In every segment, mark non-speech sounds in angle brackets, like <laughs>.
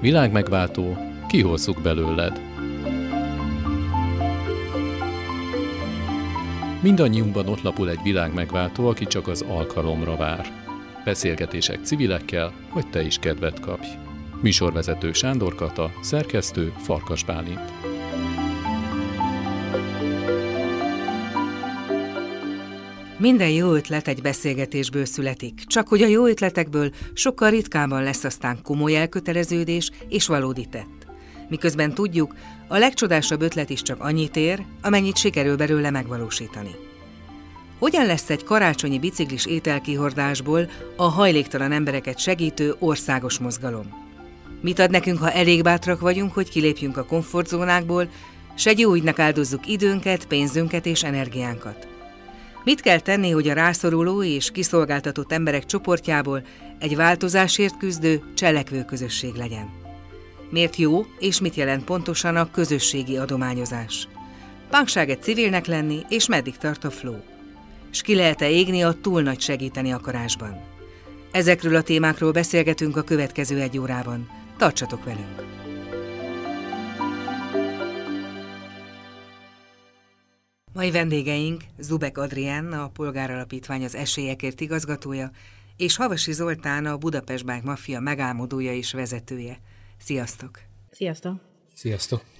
Világmegváltó, kihozzuk belőled. Mindannyiunkban ott lapul egy világmegváltó, aki csak az alkalomra vár. Beszélgetések civilekkel, hogy te is kedvet kapj. Műsorvezető Sándor Kata, szerkesztő Farkas Bálint. Minden jó ötlet egy beszélgetésből születik, csak hogy a jó ötletekből sokkal ritkábban lesz aztán komoly elköteleződés és valódi tett. Miközben tudjuk, a legcsodásabb ötlet is csak annyit ér, amennyit sikerül belőle megvalósítani. Hogyan lesz egy karácsonyi biciklis ételkihordásból a hajléktalan embereket segítő országos mozgalom? Mit ad nekünk, ha elég bátrak vagyunk, hogy kilépjünk a komfortzónákból, s egy jó ügynek áldozzuk időnket, pénzünket és energiánkat? Mit kell tenni, hogy a rászoruló és kiszolgáltatott emberek csoportjából egy változásért küzdő, cselekvő közösség legyen? Miért jó, és mit jelent pontosan a közösségi adományozás? Pánkság egy civilnek lenni, és meddig tart a flow? S ki lehet-e égni a túl nagy segíteni akarásban? Ezekről a témákról beszélgetünk a következő egy órában. Tartsatok velünk! Mai vendégeink Zubek Adrián, a Polgáralapítvány az Esélyekért igazgatója, és Havasi Zoltán, a Budapest Bank Mafia megálmodója és vezetője. Sziasztok! Sziasztok! Sziasztok!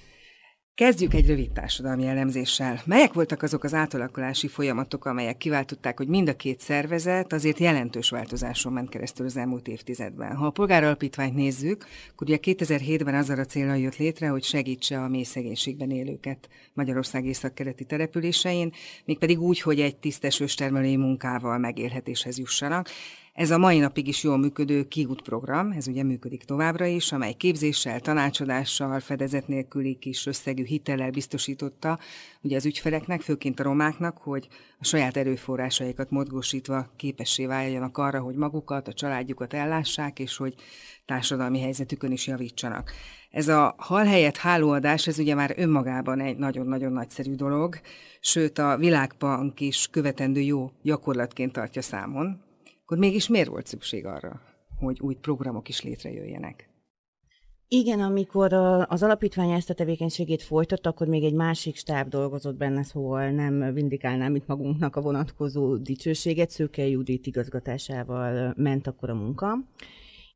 Kezdjük egy rövid társadalmi elemzéssel. Melyek voltak azok az átalakulási folyamatok, amelyek kiváltották, hogy mind a két szervezet azért jelentős változáson ment keresztül az elmúlt évtizedben? Ha a polgáralapítványt nézzük, akkor ugye 2007-ben az a célra jött létre, hogy segítse a mély szegénységben élőket Magyarország északkeleti településein, mégpedig úgy, hogy egy tisztes őstermelői munkával megélhetéshez jussanak. Ez a mai napig is jól működő kiút program, ez ugye működik továbbra is, amely képzéssel, tanácsadással, fedezet nélküli kis összegű hitellel biztosította ugye az ügyfeleknek, főként a romáknak, hogy a saját erőforrásaikat mozgósítva képessé váljanak arra, hogy magukat, a családjukat ellássák, és hogy társadalmi helyzetükön is javítsanak. Ez a hal helyett hálóadás, ez ugye már önmagában egy nagyon-nagyon nagyszerű dolog, sőt a Világbank is követendő jó gyakorlatként tartja számon, akkor mégis miért volt szükség arra, hogy új programok is létrejöjjenek? Igen, amikor az alapítvány ezt a tevékenységét folytatta, akkor még egy másik stáb dolgozott benne, szóval nem vindikálnám itt magunknak a vonatkozó dicsőséget. Szőke Judit igazgatásával ment akkor a munka.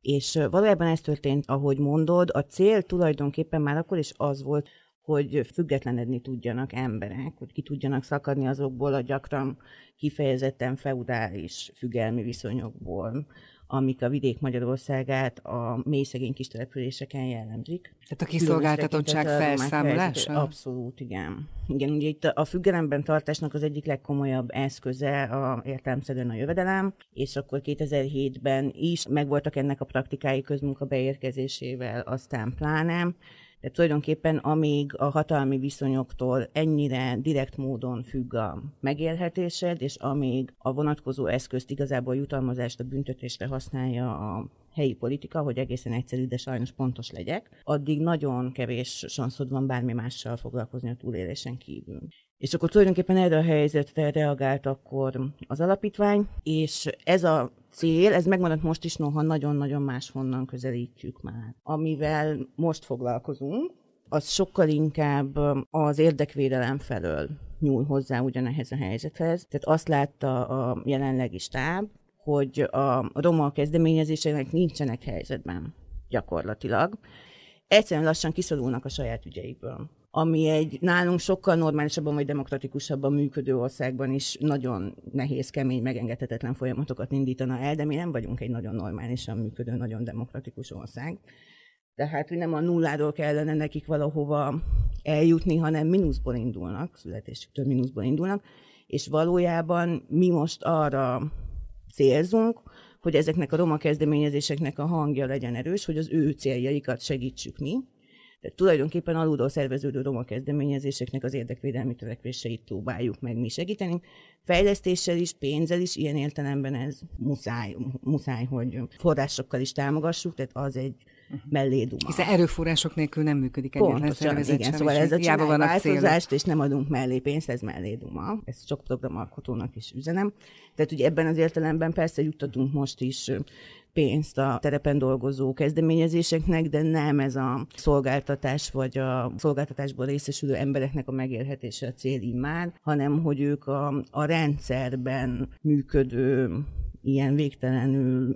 És valójában ez történt, ahogy mondod, a cél tulajdonképpen már akkor is az volt, hogy függetlenedni tudjanak emberek, hogy ki tudjanak szakadni azokból a gyakran kifejezetten feudális függelmi viszonyokból, amik a vidék Magyarországát a mély szegény kis településeken jellemzik. Tehát a kiszolgáltatottság felszámolása? Abszolút, igen. Igen, ugye itt a függelemben tartásnak az egyik legkomolyabb eszköze a értelmszerűen a jövedelem, és akkor 2007-ben is megvoltak ennek a praktikái közmunka beérkezésével, aztán pláne, de tulajdonképpen amíg a hatalmi viszonyoktól ennyire direkt módon függ a megélhetésed, és amíg a vonatkozó eszközt igazából jutalmazást a büntetésre használja a helyi politika, hogy egészen egyszerű, de sajnos pontos legyek, addig nagyon kevés sanszod van bármi mással foglalkozni a túlélésen kívül. És akkor tulajdonképpen erre a helyzetre reagált akkor az alapítvány, és ez a cél, ez megmaradt most is, noha nagyon-nagyon máshonnan közelítjük már. Amivel most foglalkozunk, az sokkal inkább az érdekvédelem felől nyúl hozzá ugyanehhez a helyzethez. Tehát azt látta a jelenlegi stáb, hogy a roma kezdeményezésének nincsenek helyzetben gyakorlatilag. Egyszerűen lassan kiszorulnak a saját ügyeikből ami egy nálunk sokkal normálisabban vagy demokratikusabban működő országban is nagyon nehéz, kemény, megengedhetetlen folyamatokat indítana el, de mi nem vagyunk egy nagyon normálisan működő, nagyon demokratikus ország. Tehát, hogy nem a nulláról kellene nekik valahova eljutni, hanem mínuszból indulnak, születésüktől mínuszból indulnak, és valójában mi most arra célzunk, hogy ezeknek a roma kezdeményezéseknek a hangja legyen erős, hogy az ő céljaikat segítsük mi, tehát tulajdonképpen alulról szerveződő roma kezdeményezéseknek az érdekvédelmi törekvéseit próbáljuk meg mi segíteni. Fejlesztéssel is, pénzzel is, ilyen értelemben ez muszáj, muszáj hogy forrásokkal is támogassuk, tehát az egy mellé duma. Hiszen erőforrások nélkül nem működik egyetlen Pontosan, szervezet igen, sem, szóval ez a csinálj változást, és nem adunk mellé pénzt, ez mellé duma. Ezt sok programalkotónak is üzenem. Tehát ugye ebben az értelemben persze juttatunk most is pénzt a terepen dolgozó kezdeményezéseknek, de nem ez a szolgáltatás vagy a szolgáltatásból részesülő embereknek a megélhetése a cél immár, hanem hogy ők a, a rendszerben működő ilyen végtelenül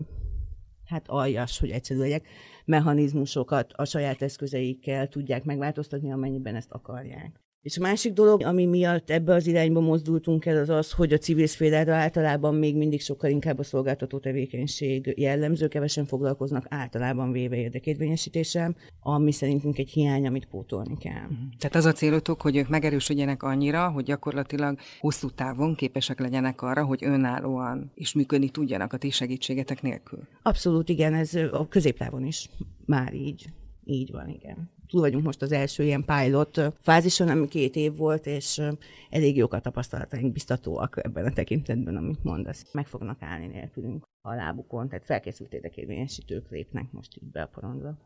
hát aljas, hogy egyszerű legyek, mechanizmusokat a saját eszközeikkel tudják megváltoztatni, amennyiben ezt akarják. És a másik dolog, ami miatt ebbe az irányba mozdultunk el, az az, hogy a civil szférára általában még mindig sokkal inkább a szolgáltató tevékenység jellemző, kevesen foglalkoznak általában véve érdekérvényesítéssel, ami szerintünk egy hiány, amit pótolni kell. Tehát az a célotok, hogy ők megerősödjenek annyira, hogy gyakorlatilag hosszú távon képesek legyenek arra, hogy önállóan is működni tudjanak a ti segítségetek nélkül. Abszolút igen, ez a középtávon is már így. Így van, igen. Túl vagyunk most az első ilyen pilot fázison, ami két év volt, és elég jók a tapasztalataink, biztatóak ebben a tekintetben, amit mondasz. Meg fognak állni nélkülünk a lábukon, tehát felkészült érdekérvényesítők lépnek most így be a porondba.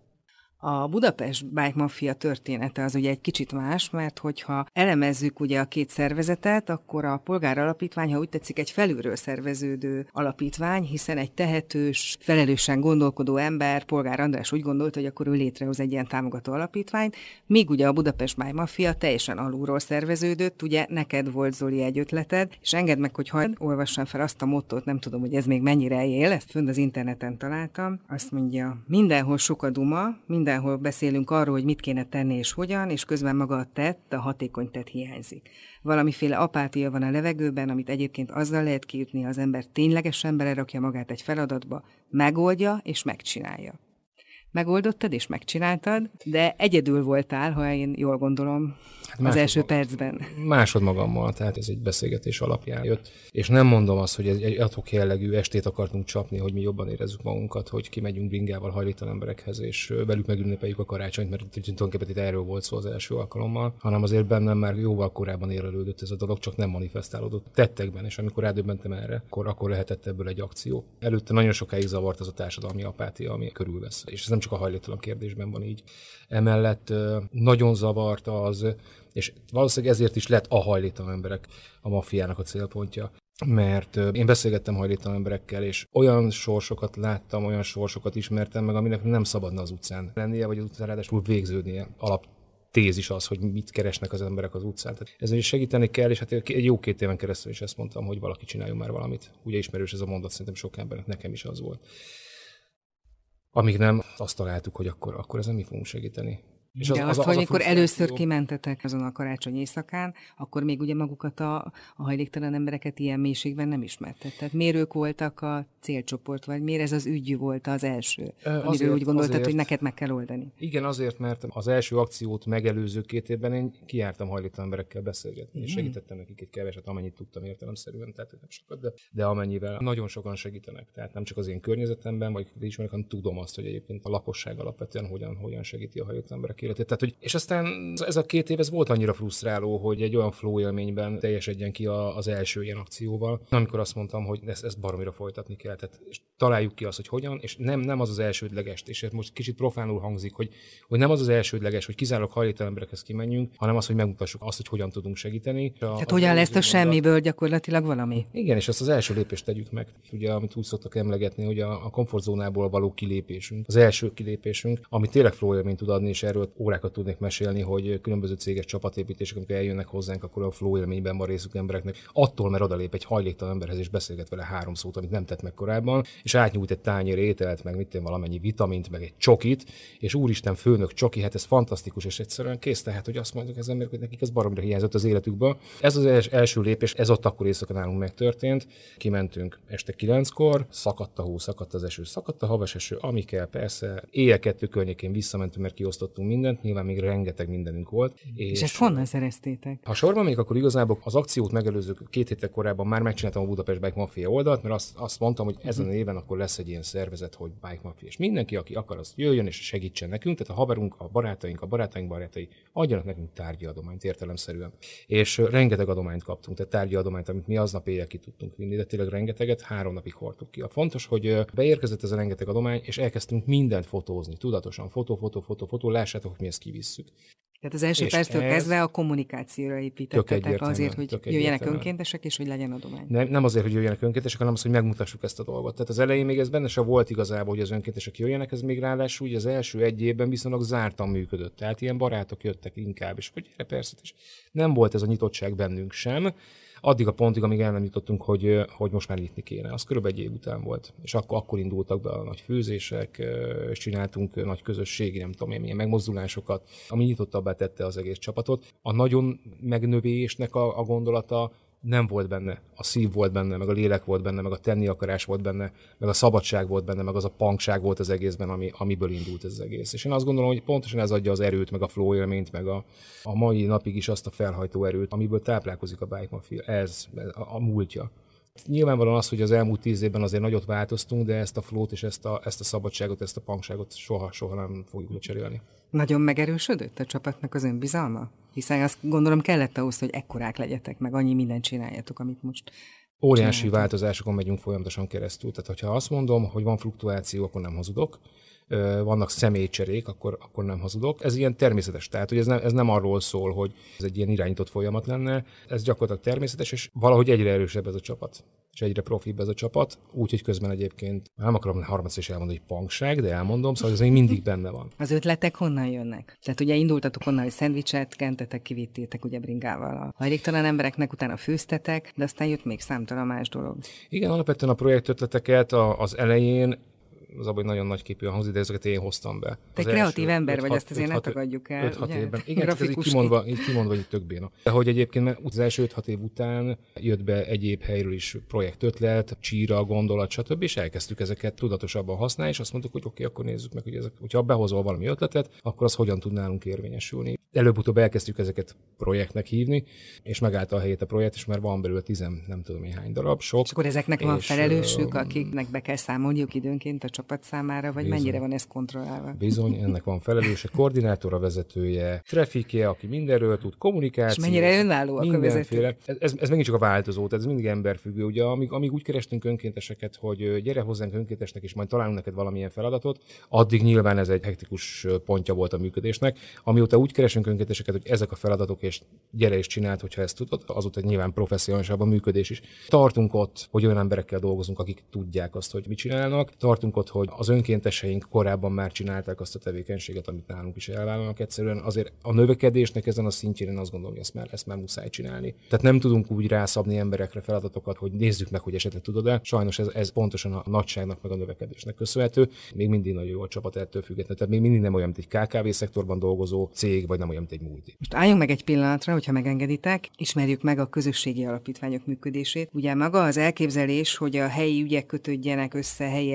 A Budapest Bike Mafia története az ugye egy kicsit más, mert hogyha elemezzük ugye a két szervezetet, akkor a polgár alapítvány, ha úgy tetszik, egy felülről szerveződő alapítvány, hiszen egy tehetős, felelősen gondolkodó ember, polgár András úgy gondolt, hogy akkor ő létrehoz egy ilyen támogató alapítványt, míg ugye a Budapest Bike Mafia teljesen alulról szerveződött, ugye neked volt Zoli egy ötleted, és engedd meg, hogy hagyd olvassam fel azt a mottót, nem tudom, hogy ez még mennyire él, ezt fönt az interneten találtam, azt mondja, mindenhol sok a duma, minden mindenhol beszélünk arról, hogy mit kéne tenni és hogyan, és közben maga a tett, a hatékony tett hiányzik. Valamiféle apátia van a levegőben, amit egyébként azzal lehet kiütni, ha az ember ténylegesen belerakja magát egy feladatba, megoldja és megcsinálja. Megoldottad és megcsináltad, de egyedül voltál, ha én jól gondolom, hát az első percben. Másod magammal, tehát ez egy beszélgetés alapján jött. És nem mondom azt, hogy ez egy adhok jellegű estét akartunk csapni, hogy mi jobban érezzük magunkat, hogy kimegyünk bringával hajlítalan emberekhez, és velük megünnepeljük a karácsonyt, mert tulajdonképpen itt erről volt szó az első alkalommal, hanem azért bennem már jóval korábban érelődött ez a dolog, csak nem manifestálódott tettekben, és amikor rádöbbentem erre, akkor, akkor lehetett ebből egy akció. Előtte nagyon sokáig zavart az a társadalmi apátia, ami körülvesz. És ez nem csak a hajléktalan kérdésben van így. Emellett nagyon zavart az, és valószínűleg ezért is lett a hajléktalan emberek a maffiának a célpontja, mert én beszélgettem hajléktalan emberekkel, és olyan sorsokat láttam, olyan sorsokat ismertem meg, aminek nem szabadna az utcán lennie, vagy az utcán ráadásul végződnie alap tézis az, hogy mit keresnek az emberek az utcán. Tehát ezen is segíteni kell, és hát egy jó két éven keresztül is ezt mondtam, hogy valaki csináljon már valamit. Ugye ismerős ez a mondat, szerintem sok embernek, nekem is az volt. Amíg nem, azt találtuk, hogy akkor, akkor ezen mi fogunk segíteni. És az, De az, azt, az, hogy amikor először kimentetek azon a karácsony éjszakán, akkor még ugye magukat a, a hajléktalan embereket ilyen mélységben nem ismertet. Tehát miért ők voltak a célcsoport, vagy miért ez az ügy volt az első, amiről azért, úgy gondoltad, azért, hogy neked meg kell oldani? Igen, azért, mert az első akciót megelőző két évben én kiártam hajléktalan emberekkel beszélgetni, mm. és segítettem nekik egy keveset, amennyit tudtam értelemszerűen, tehát nem sokat, de, de amennyivel nagyon sokan segítenek. Tehát nem csak az én környezetemben, vagy ismerek, hanem tudom azt, hogy egyébként a lakosság alapvetően hogyan, hogyan segíti a hajléktalan emberek életét. Tehát, hogy, és aztán ez a két év ez volt annyira frusztráló, hogy egy olyan flow élményben teljesedjen ki a, az első ilyen akcióval, amikor azt mondtam, hogy ezt, ezt baromira folytatni kell. Tehát, és találjuk ki azt, hogy hogyan, és nem, nem az az elsődleges, és ez most kicsit profánul hangzik, hogy, hogy nem az az elsődleges, hogy kizárólag hajléktalan emberekhez kimenjünk, hanem az, hogy megmutassuk azt, hogy hogyan tudunk segíteni. A, Tehát hogyan lesz a semmiből gyakorlatilag valami? Igen, és ezt az első lépést tegyük meg. Ugye, amit úgy szoktak emlegetni, hogy a, a komfortzónából való kilépésünk, az első kilépésünk, ami tényleg flow tud adni, és erről órákat tudnék mesélni, hogy különböző céges csapatépítések, amikor eljönnek hozzánk, akkor a flow élményben van részük embereknek. Attól, mert odalép egy hajléktalan emberhez és beszélget vele három szót, amit nem tett meg korábban, és átnyújt egy tányér ételt, meg mit valamennyi vitamint, meg egy csokit, és úristen, főnök csoki, hát ez fantasztikus, és egyszerűen kész, tehát, hogy azt mondjuk emberek, hogy nekik ez baromra hiányzott az életükből. Ez az első lépés, ez ott akkor éjszaka nálunk megtörtént. Kimentünk este kilenckor, szakadt a hó, szakadt az eső, szakadt a havas eső, ami kell, persze. Éjjel kettő környékén visszamentünk, mert kiosztottunk mindent, nyilván még rengeteg mindenünk volt. És, és ezt honnan szereztétek? Ha sorban még, akkor igazából az akciót megelőző két héttel korábban már megcsináltam a Budapest Bike Mafia oldalt, mert azt, azt mondtam, hogy ezen a éven akkor lesz egy ilyen szervezet, hogy Bike Mafia, és mindenki, aki akar, az jöjjön és segítsen nekünk, tehát a haverunk, a barátaink, a barátaink barátai adjanak nekünk tárgyi adományt értelemszerűen. És rengeteg adományt kaptunk, tehát tárgyi adományt, amit mi aznap éjjel ki tudtunk vinni, de tényleg rengeteget, három napig hordtuk ki. A fontos, hogy beérkezett ez a rengeteg adomány, és elkezdtünk mindent fotózni, tudatosan, fotó, fotó, fotó, fotó, lássátok, hogy mi ezt kivisszük. Tehát az első és perctől ez kezdve a kommunikációra építettetek azért, hogy jöjjenek önkéntesek, és hogy legyen adomány. Nem, nem azért, hogy jöjjenek önkéntesek, hanem az, hogy megmutassuk ezt a dolgot. Tehát az elején még ez benne se volt igazából, hogy az önkéntesek jöjjenek, ez még ráadásul ugye az első egy évben viszonylag zártan működött. Tehát ilyen barátok jöttek inkább, és hogy persze, és nem volt ez a nyitottság bennünk sem addig a pontig, amíg el nem jutottunk, hogy, hogy most már nyitni kéne. Az körülbelül egy év után volt. És akkor, akkor indultak be a nagy főzések, és csináltunk nagy közösségi, nem tudom én, milyen megmozdulásokat, ami nyitottabbá tette az egész csapatot. A nagyon megnövésnek a, a gondolata nem volt benne. A szív volt benne, meg a lélek volt benne, meg a tenni akarás volt benne, meg a szabadság volt benne, meg az a pankság volt az egészben, ami, amiből indult ez az egész. És én azt gondolom, hogy pontosan ez adja az erőt, meg a flow élményt, meg a, a mai napig is azt a felhajtó erőt, amiből táplálkozik a Bike Mafia. Ez a, a múltja. Nyilvánvalóan az, hogy az elmúlt tíz évben azért nagyot változtunk, de ezt a flót és ezt a, ezt a szabadságot, ezt a pankságot soha, soha nem fogjuk lecserélni. Nagyon megerősödött a csapatnak az önbizalma? Hiszen azt gondolom kellett ahhoz, hogy ekkorák legyetek, meg annyi mindent csináljatok, amit most Óriási csináltok. változásokon megyünk folyamatosan keresztül. Tehát, hogyha azt mondom, hogy van fluktuáció, akkor nem hazudok vannak személycserék, akkor, akkor nem hazudok. Ez ilyen természetes, tehát hogy ez nem, ez nem arról szól, hogy ez egy ilyen irányított folyamat lenne, ez gyakorlatilag természetes, és valahogy egyre erősebb ez a csapat és egyre profibb ez a csapat, úgyhogy közben egyébként nem akarom harmadszor is elmondani, hogy pangság, de elmondom, szóval ez még mindig benne van. <laughs> Az ötletek honnan jönnek? Tehát ugye indultatok onnan, hogy szendvicset kentetek, kivittétek ugye bringával a hajléktalan embereknek, utána főztetek, de aztán jött még számtalan más dolog. Igen, alapvetően a projektötleteket az elején az abban nagyon nagy képűen hangzik, de ezeket én hoztam be. Te kreatív ember vagy, ezt azért ne tagadjuk el. 5-6 évben. Igen, csak ez így kimondva, így kimondva, hogy tök béna. De hogy egyébként mert az első 5-6 év után jött be egyéb helyről is projektötlet, csíra, gondolat, stb. És elkezdtük ezeket tudatosabban használni, és azt mondtuk, hogy oké, okay, akkor nézzük meg, hogy ezek, hogyha behozol valami ötletet, akkor az hogyan tud nálunk érvényesülni. Előbb-utóbb elkezdtük ezeket projektnek hívni, és megállt a helyét a projekt, és már van belőle tizen, nem tudom néhány darab, sok. És akkor ezeknek és, van felelősük, akiknek be kell számolniuk időnként a csapat számára, vagy bizony, mennyire van ez kontrollálva? Bizony, ennek van felelőse, koordinátora, vezetője, trafikje, aki mindenről tud, kommunikáció. És mennyire önállóak a vezetők? Ez, ez, ez megint csak a változó, tehát ez mindig emberfüggő. Ugye, amíg, amíg úgy kerestünk önkénteseket, hogy gyere hozzánk önkéntesnek, és majd találunk neked valamilyen feladatot, addig nyilván ez egy hektikus pontja volt a működésnek. Amióta úgy keresünk önkénteseket, hogy ezek a feladatok, és gyere és csináld, hogyha ezt tudod, azóta nyilván professzionálisabb a működés is. Tartunk ott, hogy olyan emberekkel dolgozunk, akik tudják azt, hogy mit csinálnak. Tartunk ott, hogy az önkénteseink korábban már csinálták azt a tevékenységet, amit nálunk is elvállalnak. Egyszerűen azért a növekedésnek ezen a szintjén én azt gondolom, hogy ezt már, ezt már muszáj csinálni. Tehát nem tudunk úgy rászabni emberekre feladatokat, hogy nézzük meg, hogy esetleg tudod-e. Sajnos ez, ez pontosan a nagyságnak meg a növekedésnek köszönhető. Még mindig nagyon jó a csapat ettől függetlenül. Tehát még mindig nem olyan, mint egy KKV szektorban dolgozó cég, vagy nem olyan, mint egy multi. Most álljunk meg egy pillanatra, hogyha megengeditek, ismerjük meg a közösségi alapítványok működését. Ugye maga az elképzelés, hogy a helyi ügyek kötődjenek össze helyi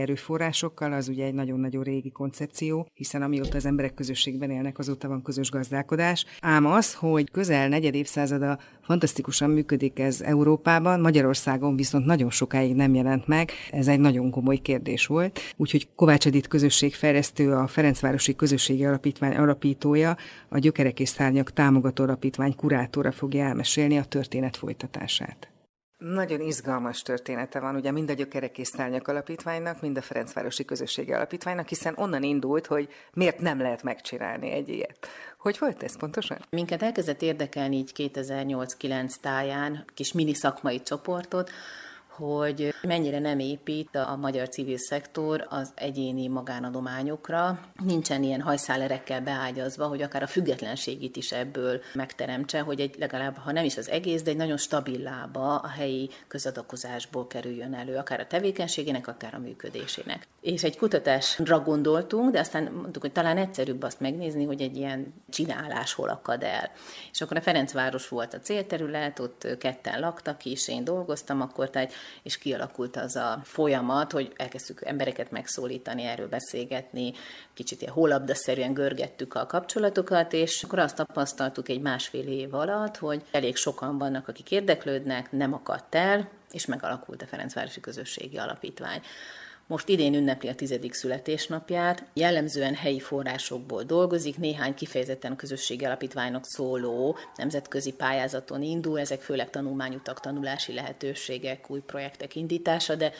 erőforrásokkal, az ugye egy nagyon-nagyon régi koncepció, hiszen amióta az emberek közösségben élnek, azóta van közös gazdálkodás. Ám az, hogy közel negyed évszázada fantasztikusan működik ez Európában, Magyarországon viszont nagyon sokáig nem jelent meg, ez egy nagyon komoly kérdés volt. Úgyhogy Kovács Edith közösségfejlesztő, a Ferencvárosi Közösségi Alapítvány alapítója, a Gyökerek és Szárnyak támogató alapítvány kurátora fogja elmesélni a történet folytatását. Nagyon izgalmas története van, ugye mind a Gyökerek és Szárnyak Alapítványnak, mind a Ferencvárosi Közösségi Alapítványnak, hiszen onnan indult, hogy miért nem lehet megcsinálni egy ilyet. Hogy volt ez pontosan? Minket elkezdett érdekelni így 2008-9 táján, kis mini szakmai csoportot, hogy mennyire nem épít a magyar civil szektor az egyéni magánadományokra. Nincsen ilyen hajszálerekkel beágyazva, hogy akár a függetlenségét is ebből megteremtse, hogy egy legalább, ha nem is az egész, de egy nagyon stabil lába a helyi közadakozásból kerüljön elő, akár a tevékenységének, akár a működésének. És egy kutatásra gondoltunk, de aztán mondtuk, hogy talán egyszerűbb azt megnézni, hogy egy ilyen csinálás hol akad el. És akkor a Ferencváros volt a célterület, ott ketten laktak is, én dolgoztam akkor, tehát és kialakult az a folyamat, hogy elkezdtük embereket megszólítani, erről beszélgetni, kicsit ilyen hólabdaszerűen görgettük a kapcsolatokat, és akkor azt tapasztaltuk egy másfél év alatt, hogy elég sokan vannak, akik érdeklődnek, nem akadt el, és megalakult a Ferencvárosi Közösségi Alapítvány most idén ünnepli a tizedik születésnapját, jellemzően helyi forrásokból dolgozik, néhány kifejezetten közösségi alapítványok szóló nemzetközi pályázaton indul, ezek főleg tanulmányutak, tanulási lehetőségek, új projektek indítása, de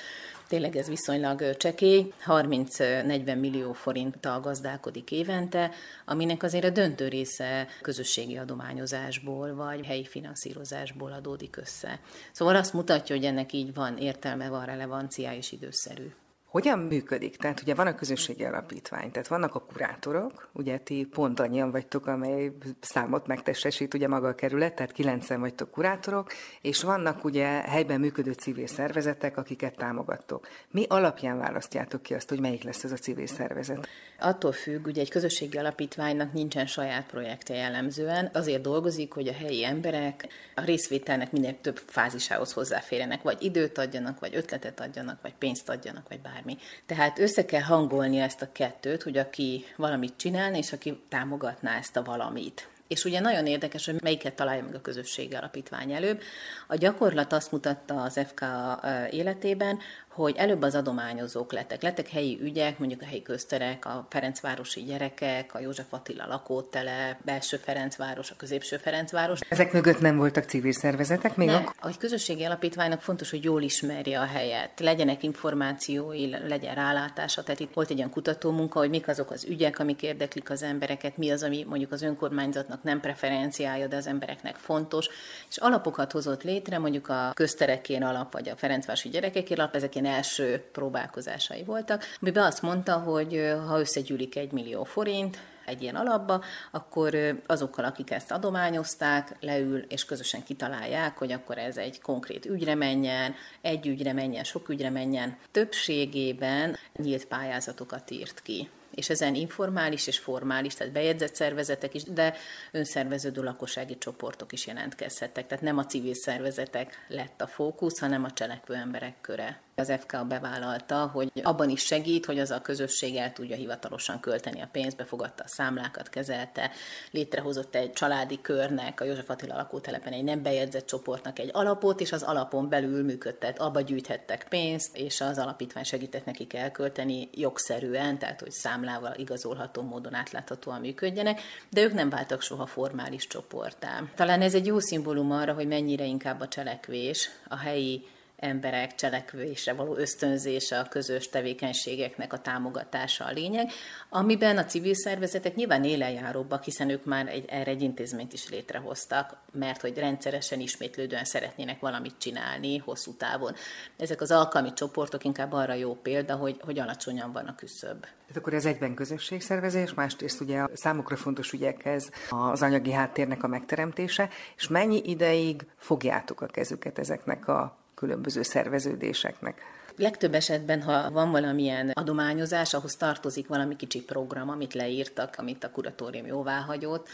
tényleg ez viszonylag csekély, 30-40 millió forinttal gazdálkodik évente, aminek azért a döntő része közösségi adományozásból vagy helyi finanszírozásból adódik össze. Szóval azt mutatja, hogy ennek így van értelme, van relevancia és időszerű. Hogyan működik? Tehát ugye van a közösségi alapítvány, tehát vannak a kurátorok, ugye ti pont annyian vagytok, amely számot megtestesít ugye maga a kerület, tehát kilencen vagytok kurátorok, és vannak ugye helyben működő civil szervezetek, akiket támogattok. Mi alapján választjátok ki azt, hogy melyik lesz ez a civil szervezet? Attól függ, ugye egy közösségi alapítványnak nincsen saját projektje jellemzően, azért dolgozik, hogy a helyi emberek a részvételnek minél több fázisához hozzáférjenek, vagy időt adjanak, vagy ötletet adjanak, vagy pénzt adjanak, vagy bármi bármi. Tehát össze kell hangolni ezt a kettőt, hogy aki valamit csinálna, és aki támogatná ezt a valamit. És ugye nagyon érdekes, hogy melyiket találja meg a közösségi alapítvány előbb. A gyakorlat azt mutatta az FK életében, hogy előbb az adományozók lettek. Lettek helyi ügyek, mondjuk a helyi közterek, a Ferencvárosi gyerekek, a József Attila lakótele, belső Ferencváros, a középső Ferencváros. Ezek mögött nem voltak civil szervezetek még? Ne. A közösségi alapítványnak fontos, hogy jól ismerje a helyet, legyenek információi, legyen rálátása. Tehát itt volt egy olyan kutatómunka, hogy mik azok az ügyek, amik érdeklik az embereket, mi az, ami mondjuk az önkormányzatnak nem preferenciája, de az embereknek fontos. És alapokat hozott létre, mondjuk a közterekén alap, vagy a Ferencvárosi gyerekekért alap, ezek ilyen első próbálkozásai voltak, amiben azt mondta, hogy ha összegyűlik egy millió forint, egy ilyen alapba, akkor azokkal, akik ezt adományozták, leül és közösen kitalálják, hogy akkor ez egy konkrét ügyre menjen, egy ügyre menjen, sok ügyre menjen. Többségében nyílt pályázatokat írt ki és ezen informális és formális, tehát bejegyzett szervezetek is, de önszerveződő lakossági csoportok is jelentkezhettek. Tehát nem a civil szervezetek lett a fókusz, hanem a cselekvő emberek köre. Az FK bevállalta, hogy abban is segít, hogy az a közösség el tudja hivatalosan költeni a pénzt, befogadta a számlákat, kezelte, létrehozott egy családi körnek, a József Attila lakótelepen egy nem bejegyzett csoportnak egy alapot, és az alapon belül működtet, abba gyűjthettek pénzt, és az alapítvány segített nekik elkölteni jogszerűen, tehát hogy számlával igazolható módon átláthatóan működjenek, de ők nem váltak soha formális csoportá. Talán ez egy jó szimbólum arra, hogy mennyire inkább a cselekvés, a helyi emberek cselekvésre való ösztönzése, a közös tevékenységeknek a támogatása a lényeg, amiben a civil szervezetek nyilván élenjáróbbak, hiszen ők már egy, erre egy intézményt is létrehoztak, mert hogy rendszeresen ismétlődően szeretnének valamit csinálni hosszú távon. Ezek az alkalmi csoportok inkább arra jó példa, hogy, hogy alacsonyan van a küszöb. Tehát akkor ez egyben közösségszervezés, másrészt ugye a számukra fontos ügyekhez az anyagi háttérnek a megteremtése, és mennyi ideig fogjátok a kezüket ezeknek a különböző szerveződéseknek. Legtöbb esetben, ha van valamilyen adományozás, ahhoz tartozik valami kicsi program, amit leírtak, amit a kuratórium jóvá hagyott,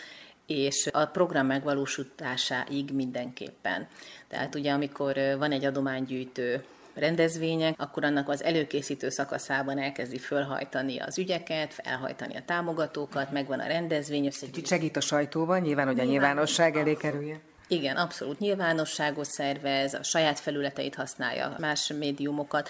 és a program megvalósításáig mindenképpen. Tehát ugye, amikor van egy adománygyűjtő rendezvények, akkor annak az előkészítő szakaszában elkezdi fölhajtani az ügyeket, elhajtani a támogatókat, megvan a rendezvény. Kicsit segít a sajtóban, nyilván, hogy a nyilvánosság elé kerülje. Igen, abszolút nyilvánosságot szervez, a saját felületeit használja, más médiumokat,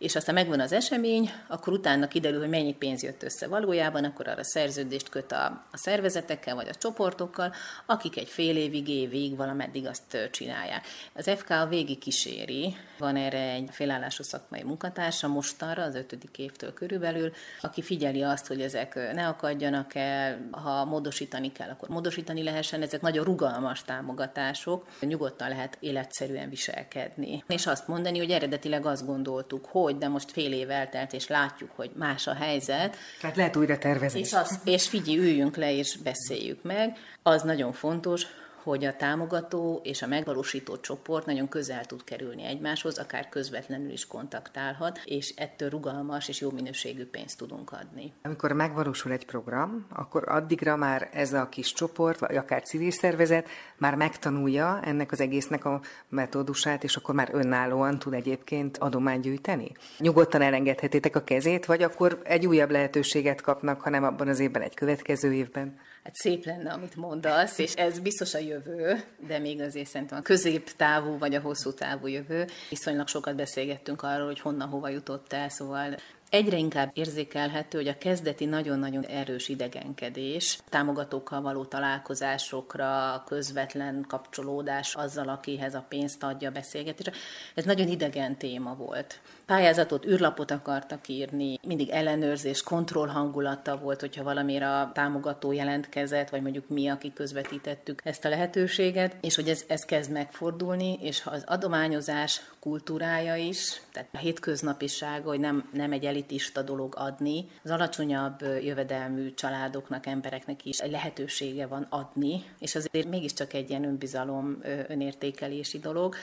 és aztán megvan az esemény, akkor utána kiderül, hogy mennyi pénz jött össze valójában, akkor arra szerződést köt a, a szervezetekkel vagy a csoportokkal, akik egy fél évig, évig valameddig azt csinálják. Az FK a végig kíséri, van erre egy félállású szakmai munkatársa mostanra, az ötödik évtől körülbelül, aki figyeli azt, hogy ezek ne akadjanak el, ha módosítani kell, akkor módosítani lehessen, ezek nagyon rugalmas támogatások, nyugodtan lehet életszerűen viselkedni. És azt mondani, hogy eredetileg azt gondoltuk, hogy hogy, de most fél év eltelt, és látjuk, hogy más a helyzet. Tehát lehet újra tervezni. És, az, és figyelj, üljünk le, és beszéljük meg. Az nagyon fontos, hogy a támogató és a megvalósító csoport nagyon közel tud kerülni egymáshoz, akár közvetlenül is kontaktálhat, és ettől rugalmas és jó minőségű pénzt tudunk adni. Amikor megvalósul egy program, akkor addigra már ez a kis csoport, vagy akár civil szervezet már megtanulja ennek az egésznek a metódusát, és akkor már önállóan tud egyébként adományt gyűjteni? Nyugodtan elengedhetitek a kezét, vagy akkor egy újabb lehetőséget kapnak, hanem abban az évben, egy következő évben? Hát szép lenne, amit mondasz, és ez biztos a jövő, de még azért szerintem a középtávú vagy a hosszú távú jövő. Viszonylag sokat beszélgettünk arról, hogy honnan hova jutott el, szóval Egyre inkább érzékelhető, hogy a kezdeti nagyon-nagyon erős idegenkedés, támogatókkal való találkozásokra, közvetlen kapcsolódás azzal, akihez a pénzt adja a beszélgetésre, ez nagyon idegen téma volt. Pályázatot, űrlapot akartak írni, mindig ellenőrzés, kontroll hangulata volt, hogyha valamire a támogató jelentkezett, vagy mondjuk mi, akik közvetítettük ezt a lehetőséget, és hogy ez, ez kezd megfordulni, és az adományozás kultúrája is, tehát a hétköznapisága, hogy nem, nem egy elitista dolog adni, az alacsonyabb jövedelmű családoknak, embereknek is lehetősége van adni, és azért mégiscsak egy ilyen önbizalom, önértékelési dolog,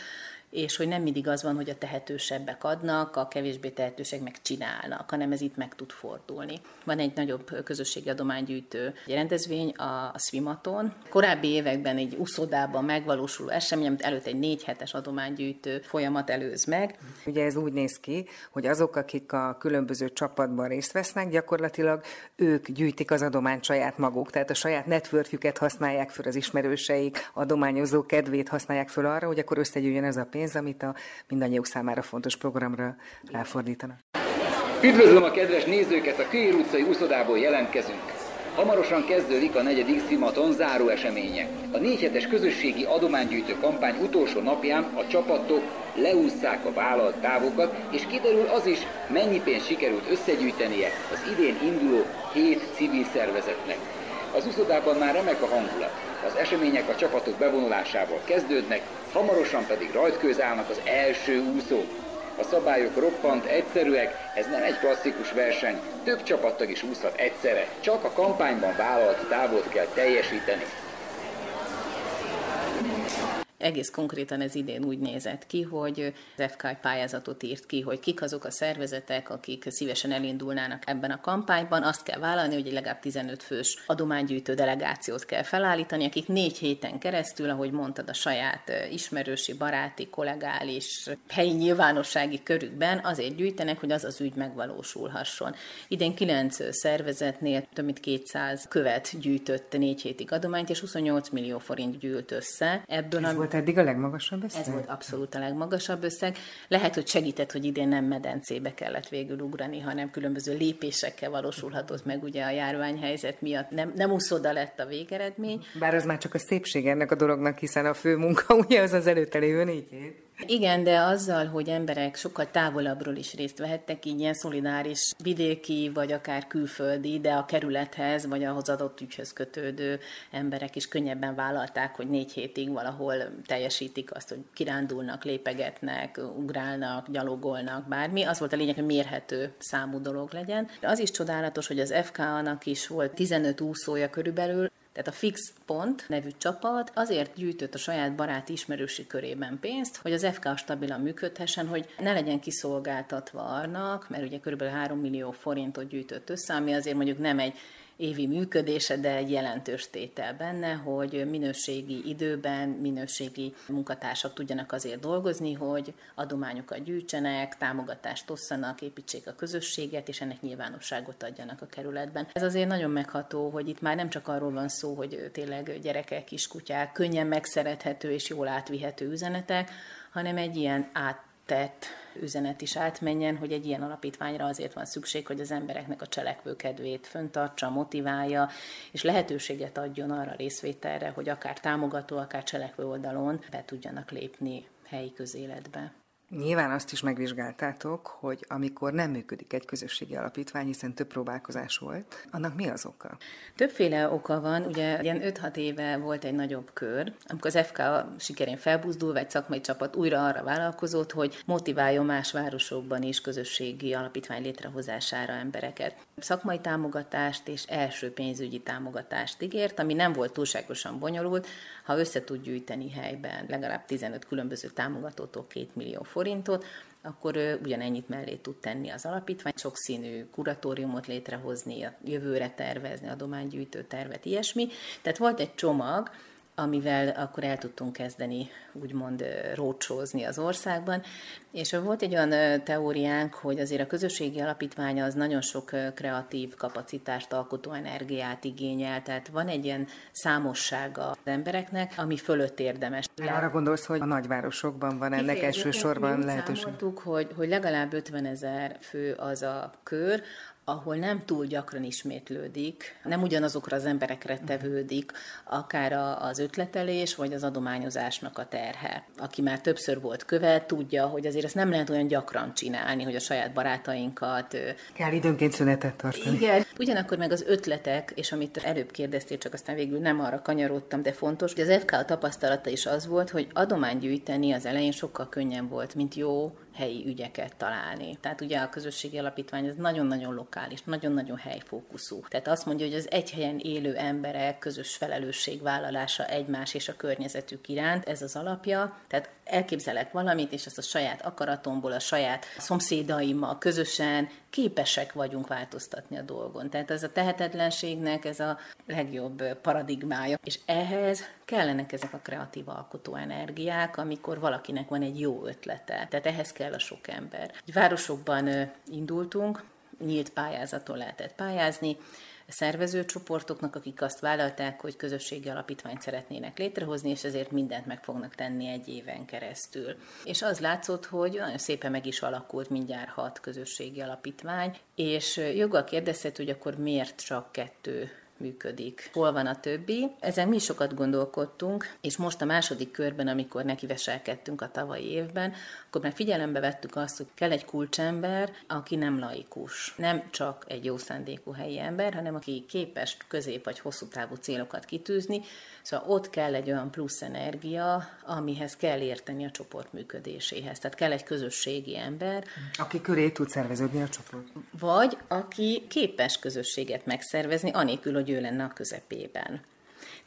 és hogy nem mindig az van, hogy a tehetősebbek adnak, a kevésbé tehetősek meg csinálnak, hanem ez itt meg tud fordulni. Van egy nagyobb közösségi adománygyűjtő rendezvény, a Swimaton. Korábbi években egy uszodában megvalósuló esemény, amit előtt egy négy hetes adománygyűjtő folyamat előz meg. Ugye ez úgy néz ki, hogy azok, akik a különböző csapatban részt vesznek, gyakorlatilag ők gyűjtik az adományt saját maguk, tehát a saját networkjüket használják föl az ismerőseik, adományozó kedvét használják föl arra, hogy akkor összegyűjjön ez a pénz, pénz, amit a mindannyiuk számára fontos programra ráfordítanak. Üdvözlöm a kedves nézőket, a Kőér utcai úszodából jelentkezünk. Hamarosan kezdődik a negyedik Szimaton záró eseménye. A négy hetes közösségi adománygyűjtő kampány utolsó napján a csapatok leússzák a vállalt távokat, és kiderül az is, mennyi pénzt sikerült összegyűjtenie az idén induló hét civil szervezetnek. Az úszodában már remek a hangulat. Az események a csapatok bevonulásával kezdődnek, hamarosan pedig rajtkőz állnak az első úszók. A szabályok roppant egyszerűek, ez nem egy klasszikus verseny, több csapattag is úszhat egyszerre, csak a kampányban vállalt távot kell teljesíteni. Egész konkrétan ez idén úgy nézett ki, hogy az FK pályázatot írt ki, hogy kik azok a szervezetek, akik szívesen elindulnának ebben a kampányban. Azt kell vállalni, hogy egy legalább 15 fős adománygyűjtő delegációt kell felállítani, akik négy héten keresztül, ahogy mondtad, a saját ismerősi, baráti, kollegális, helyi nyilvánossági körükben azért gyűjtenek, hogy az az ügy megvalósulhasson. Idén 9 szervezetnél több mint 200 követ gyűjtött négy hétig adományt, és 28 millió forint gyűlt össze. Ebből, Ez volt eddig a legmagasabb összeg? Ez volt abszolút a legmagasabb összeg. Lehet, hogy segített, hogy idén nem medencébe kellett végül ugrani, hanem különböző lépésekkel valósulhatott meg ugye a járványhelyzet miatt. Nem, nem úszoda lett a végeredmény. Bár az már csak a szépség ennek a dolognak, hiszen a fő munka <laughs> ugye az az előtte lévő négy hét. Igen, de azzal, hogy emberek sokkal távolabbról is részt vehettek, így ilyen szolidáris vidéki, vagy akár külföldi, de a kerülethez, vagy ahhoz adott ügyhöz kötődő emberek is könnyebben vállalták, hogy négy hétig valahol teljesítik azt, hogy kirándulnak, lépegetnek, ugrálnak, gyalogolnak, bármi. Az volt a lényeg, hogy mérhető számú dolog legyen. De az is csodálatos, hogy az FK-nak is volt 15 úszója körülbelül, tehát a Fix Pont nevű csapat azért gyűjtött a saját barát ismerősi körében pénzt, hogy az FK stabilan működhessen, hogy ne legyen kiszolgáltatva annak, mert ugye kb. 3 millió forintot gyűjtött össze, ami azért mondjuk nem egy évi működése, de egy jelentős tétel benne, hogy minőségi időben minőségi munkatársak tudjanak azért dolgozni, hogy adományokat gyűjtsenek, támogatást osszanak, építsék a közösséget, és ennek nyilvánosságot adjanak a kerületben. Ez azért nagyon megható, hogy itt már nem csak arról van szó, hogy tényleg gyerekek, kiskutyák, könnyen megszerethető és jól átvihető üzenetek, hanem egy ilyen át tett üzenet is átmenjen, hogy egy ilyen alapítványra azért van szükség, hogy az embereknek a cselekvőkedvét föntartsa, motiválja, és lehetőséget adjon arra részvételre, hogy akár támogató, akár cselekvő oldalon be tudjanak lépni helyi közéletbe. Nyilván azt is megvizsgáltátok, hogy amikor nem működik egy közösségi alapítvány, hiszen több próbálkozás volt, annak mi az oka? Többféle oka van. Ugye ilyen 5-6 éve volt egy nagyobb kör, amikor az FK sikerén felbuzdul, vagy szakmai csapat újra arra vállalkozott, hogy motiváljon más városokban is közösségi alapítvány létrehozására embereket. Szakmai támogatást és első pénzügyi támogatást ígért, ami nem volt túlságosan bonyolult, ha össze tud gyűjteni helyben legalább 15 különböző támogatótól 2 millió forintot, akkor ugyanennyit mellé tud tenni az alapítvány, sokszínű kuratóriumot létrehozni, a jövőre tervezni, adománygyűjtő tervet, ilyesmi. Tehát volt egy csomag, amivel akkor el tudtunk kezdeni úgymond rócsózni az országban. És volt egy olyan teóriánk, hogy azért a közösségi alapítvány az nagyon sok kreatív kapacitást, alkotó energiát igényel, tehát van egy ilyen számossága az embereknek, ami fölött érdemes. Arra gondolsz, hogy a nagyvárosokban van ennek elsősorban lehetőség? hogy, hogy legalább 50 ezer fő az a kör, ahol nem túl gyakran ismétlődik, nem ugyanazokra az emberekre tevődik, akár az ötletelés, vagy az adományozásnak a terhe. Aki már többször volt követ, tudja, hogy azért ezt nem lehet olyan gyakran csinálni, hogy a saját barátainkat... Kell időnként szünetet tartani. Igen. Ugyanakkor meg az ötletek, és amit előbb kérdeztél, csak aztán végül nem arra kanyarodtam, de fontos, hogy az FK tapasztalata is az volt, hogy adomány gyűjteni az elején sokkal könnyen volt, mint jó helyi ügyeket találni. Tehát ugye a közösségi alapítvány ez nagyon-nagyon lokális, nagyon-nagyon helyfókuszú. Tehát azt mondja, hogy az egy helyen élő emberek közös felelősségvállalása egymás és a környezetük iránt, ez az alapja. Tehát elképzelek valamit, és ezt a saját akaratomból, a saját szomszédaimmal közösen képesek vagyunk változtatni a dolgon. Tehát ez a tehetetlenségnek ez a legjobb paradigmája. És ehhez kellenek ezek a kreatív alkotó energiák, amikor valakinek van egy jó ötlete. Tehát ehhez kell a sok ember. Városokban indultunk, nyílt pályázaton lehetett pályázni, szervezőcsoportoknak, akik azt vállalták, hogy közösségi alapítványt szeretnének létrehozni, és ezért mindent meg fognak tenni egy éven keresztül. És az látszott, hogy nagyon szépen meg is alakult mindjárt hat közösségi alapítvány, és joggal kérdezhet, hogy akkor miért csak kettő működik. Hol van a többi? Ezen mi sokat gondolkodtunk, és most a második körben, amikor nekiveselkedtünk a tavalyi évben, akkor már figyelembe vettük azt, hogy kell egy kulcsember, aki nem laikus. Nem csak egy jó szándékú helyi ember, hanem aki képes közép vagy hosszú távú célokat kitűzni, Szóval ott kell egy olyan plusz energia, amihez kell érteni a csoport működéséhez. Tehát kell egy közösségi ember. Aki köré tud szerveződni a csoport. Vagy aki képes közösséget megszervezni, anélkül, hogy ő lenne a közepében.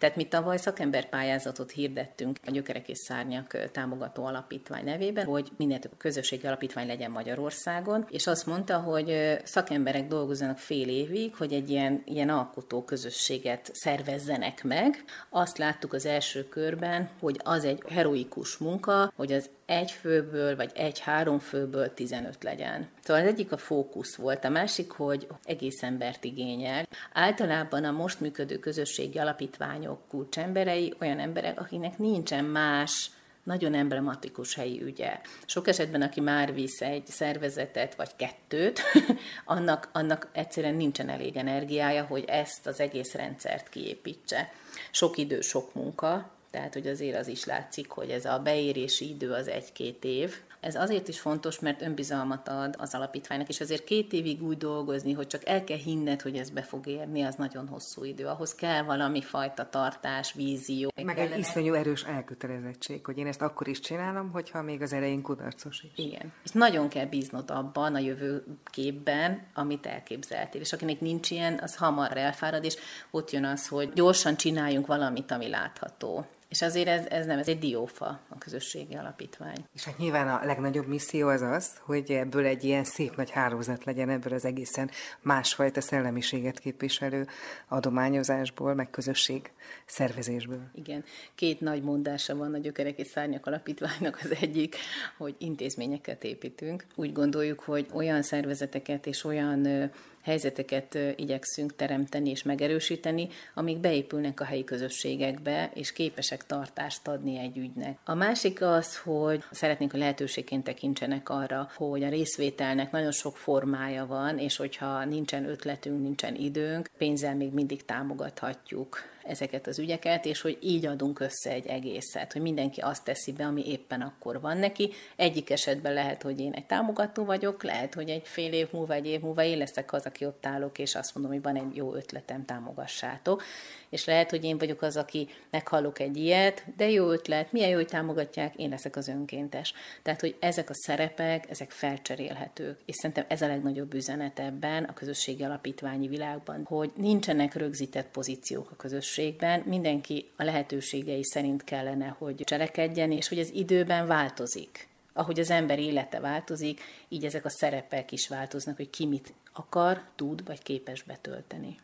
Tehát mi tavaly szakemberpályázatot hirdettünk a Gyökerek és Szárnyak támogató alapítvány nevében, hogy minél több közösségi alapítvány legyen Magyarországon, és azt mondta, hogy szakemberek dolgozzanak fél évig, hogy egy ilyen, ilyen alkotó közösséget szervezzenek meg. Azt láttuk az első körben, hogy az egy heroikus munka, hogy az egy főből, vagy egy-három főből 15 legyen. Szóval az egyik a fókusz volt, a másik, hogy egész embert igényel. Általában a most működő közösségi alapítványok kulcsemberei olyan emberek, akiknek nincsen más nagyon emblematikus helyi ügye. Sok esetben, aki már visz egy szervezetet vagy kettőt, <laughs> annak, annak egyszerűen nincsen elég energiája, hogy ezt az egész rendszert kiépítse. Sok idő, sok munka, tehát, hogy azért az is látszik, hogy ez a beérési idő az egy-két év, ez azért is fontos, mert önbizalmat ad az alapítványnak, és azért két évig úgy dolgozni, hogy csak el kell hinned, hogy ez be fog érni, az nagyon hosszú idő. Ahhoz kell valami fajta tartás, vízió. Meg kellene. egy iszonyú erős elkötelezettség, hogy én ezt akkor is csinálom, hogyha még az elején kudarcos is. Igen. És nagyon kell bíznod abban a jövő képben, amit elképzeltél. És akinek nincs ilyen, az hamar elfárad, és ott jön az, hogy gyorsan csináljunk valamit, ami látható. És azért ez, ez nem, ez egy diófa, a közösségi alapítvány. És hát nyilván a legnagyobb misszió az az, hogy ebből egy ilyen szép nagy hálózat legyen ebből az egészen másfajta szellemiséget képviselő adományozásból, meg közösség szervezésből. Igen, két nagy mondása van a Gyökerek és Szárnyak Alapítványnak. Az egyik, hogy intézményeket építünk. Úgy gondoljuk, hogy olyan szervezeteket és olyan helyzeteket igyekszünk teremteni és megerősíteni, amik beépülnek a helyi közösségekbe, és képesek tartást adni egy ügynek. A másik az, hogy szeretnénk, hogy lehetőségként tekintsenek arra, hogy a részvételnek nagyon sok formája van, és hogyha nincsen ötletünk, nincsen időnk, pénzzel még mindig támogathatjuk ezeket az ügyeket, és hogy így adunk össze egy egészet, hogy mindenki azt teszi be, ami éppen akkor van neki. Egyik esetben lehet, hogy én egy támogató vagyok, lehet, hogy egy fél év múlva, egy év múlva én leszek az, aki ott állok, és azt mondom, hogy van egy jó ötletem, támogassátok és lehet, hogy én vagyok az, aki meghallok egy ilyet, de jó ötlet, milyen jó, hogy támogatják, én leszek az önkéntes. Tehát, hogy ezek a szerepek, ezek felcserélhetők. És szerintem ez a legnagyobb üzenet ebben a közösségi alapítványi világban, hogy nincsenek rögzített pozíciók a közösségben, mindenki a lehetőségei szerint kellene, hogy cselekedjen, és hogy ez időben változik ahogy az ember élete változik, így ezek a szerepek is változnak, hogy ki mit akar, tud vagy képes betölteni.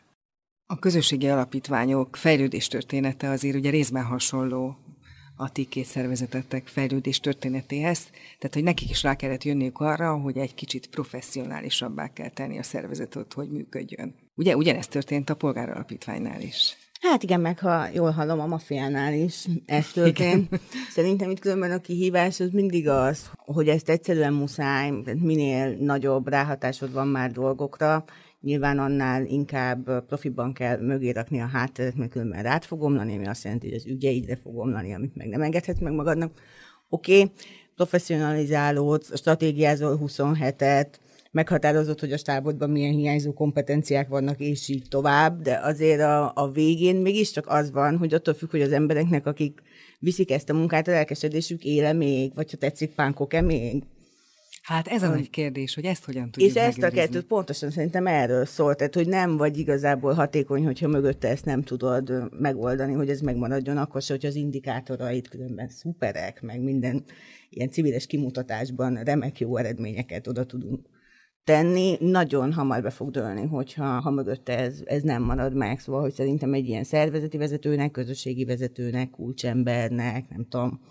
A közösségi alapítványok fejlődés története azért ugye részben hasonló a ti két szervezetetek fejlődés történetéhez, tehát hogy nekik is rá kellett jönniük arra, hogy egy kicsit professzionálisabbá kell tenni a szervezetet, hogy működjön. Ugye ugyanezt történt a polgáralapítványnál is. Hát igen, meg ha jól hallom, a mafiánál is ez történt. Szerintem itt különben a kihívás az mindig az, hogy ezt egyszerűen muszáj, minél nagyobb ráhatásod van már dolgokra, nyilván annál inkább profiban kell mögé rakni a hátteret, mert különben rád fog omlani, ami azt jelenti, hogy az ügyeidre fog omlani, amit meg nem engedhetsz meg magadnak. Oké, okay, professzionalizálód, stratégiázol 27-et, meghatározott, hogy a stábodban milyen hiányzó kompetenciák vannak, és így tovább, de azért a, a végén mégiscsak az van, hogy attól függ, hogy az embereknek, akik viszik ezt a munkát, a lelkesedésük éle még, vagy ha tetszik, pánkok-e még. Hát ez a nagy kérdés, hogy ezt hogyan tudjuk És ezt a kettőt pontosan szerintem erről szólt, tehát hogy nem vagy igazából hatékony, hogyha mögötte ezt nem tudod megoldani, hogy ez megmaradjon, akkor se, hogy az indikátorait különben szuperek, meg minden ilyen civiles kimutatásban remek jó eredményeket oda tudunk tenni, nagyon hamar be fog dőlni, hogyha ha mögötte ez, ez nem marad meg. Szóval, hogy szerintem egy ilyen szervezeti vezetőnek, közösségi vezetőnek, kulcsembernek, nem tudom,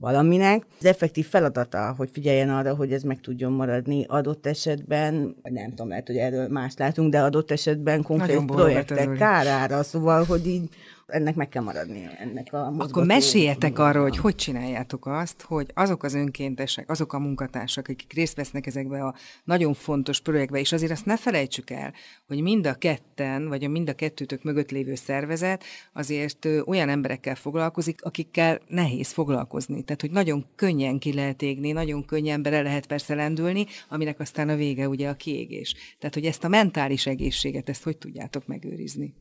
valaminek. Az effektív feladata, hogy figyeljen arra, hogy ez meg tudjon maradni adott esetben, nem tudom, lehet, hogy erről más látunk, de adott esetben konkrét projektek kárára, szóval, hogy így ennek meg kell maradni. Ennek a Akkor meséljetek arról, hogy hogy csináljátok azt, hogy azok az önkéntesek, azok a munkatársak, akik részt vesznek ezekbe a nagyon fontos projektbe, és azért azt ne felejtsük el, hogy mind a ketten, vagy a mind a kettőtök mögött lévő szervezet azért olyan emberekkel foglalkozik, akikkel nehéz foglalkozni. Tehát, hogy nagyon könnyen ki lehet égni, nagyon könnyen bele lehet persze lendülni, aminek aztán a vége ugye a kiégés. Tehát, hogy ezt a mentális egészséget, ezt hogy tudjátok megőrizni?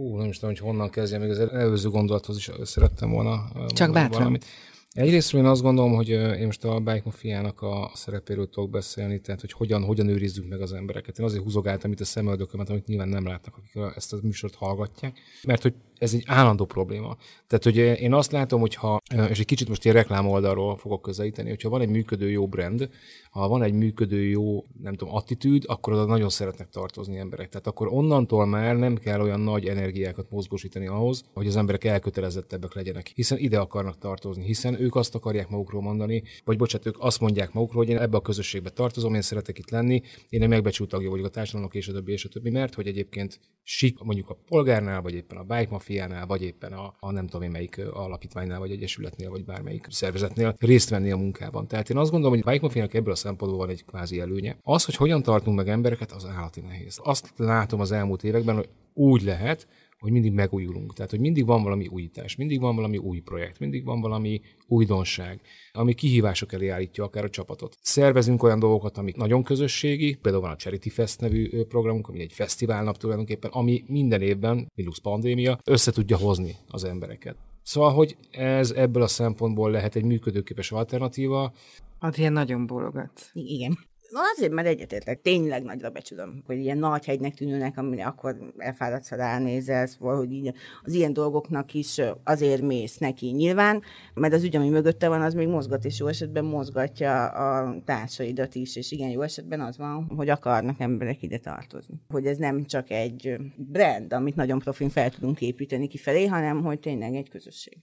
Hú, nem is tudom, hogy honnan kezdjem, még az előző gondolathoz is szerettem volna. Csak bátran. Valamit. Egyrésztről én azt gondolom, hogy én most a Bike Mafiának a szerepéről tudok beszélni, tehát hogy hogyan, hogyan őrizzük meg az embereket. Én azért húzogáltam itt a szemöldökömet, amit nyilván nem látnak, akik ezt a műsort hallgatják, mert hogy ez egy állandó probléma. Tehát, hogy én azt látom, hogy ha, és egy kicsit most ilyen reklám oldalról fogok közelíteni, hogyha van egy működő jó brand, ha van egy működő jó, nem tudom, attitűd, akkor oda nagyon szeretnek tartozni emberek. Tehát akkor onnantól már nem kell olyan nagy energiákat mozgósítani ahhoz, hogy az emberek elkötelezettebbek legyenek, hiszen ide akarnak tartozni, hiszen ők azt akarják magukról mondani, vagy bocsánat, ők azt mondják magukról, hogy én ebbe a közösségbe tartozom, én szeretek itt lenni, én egy megbecsült tagja vagyok a társadalomnak, és a többi, és a többi, mert hogy egyébként sik, mondjuk a polgárnál, vagy éppen a bike mafiánál, vagy éppen a, a nem tudom én melyik alapítványnál, vagy egyesületnél, vagy bármelyik szervezetnél részt venni a munkában. Tehát én azt gondolom, hogy a bike ebből a szempontból van egy kvázi előnye. Az, hogy hogyan tartunk meg embereket, az állati nehéz. Azt látom az elmúlt években, hogy úgy lehet, hogy mindig megújulunk. Tehát, hogy mindig van valami újítás, mindig van valami új projekt, mindig van valami újdonság, ami kihívások elé állítja akár a csapatot. Szervezünk olyan dolgokat, amik nagyon közösségi, például van a Charity Fest nevű programunk, ami egy fesztiválnap tulajdonképpen, ami minden évben, minusz pandémia, össze tudja hozni az embereket. Szóval, hogy ez ebből a szempontból lehet egy működőképes alternatíva. Adrián nagyon bólogat. Igen. Na azért, mert egyetértek, tényleg nagyra becsülöm, hogy ilyen nagy hegynek tűnőnek, amire akkor elfáradsz, ha ránézel, szóval, hogy így az ilyen dolgoknak is azért mész neki nyilván, mert az ügy, ami mögötte van, az még mozgat, és jó esetben mozgatja a társaidat is, és igen, jó esetben az van, hogy akarnak emberek ide tartozni. Hogy ez nem csak egy brand, amit nagyon profin fel tudunk építeni kifelé, hanem hogy tényleg egy közösség.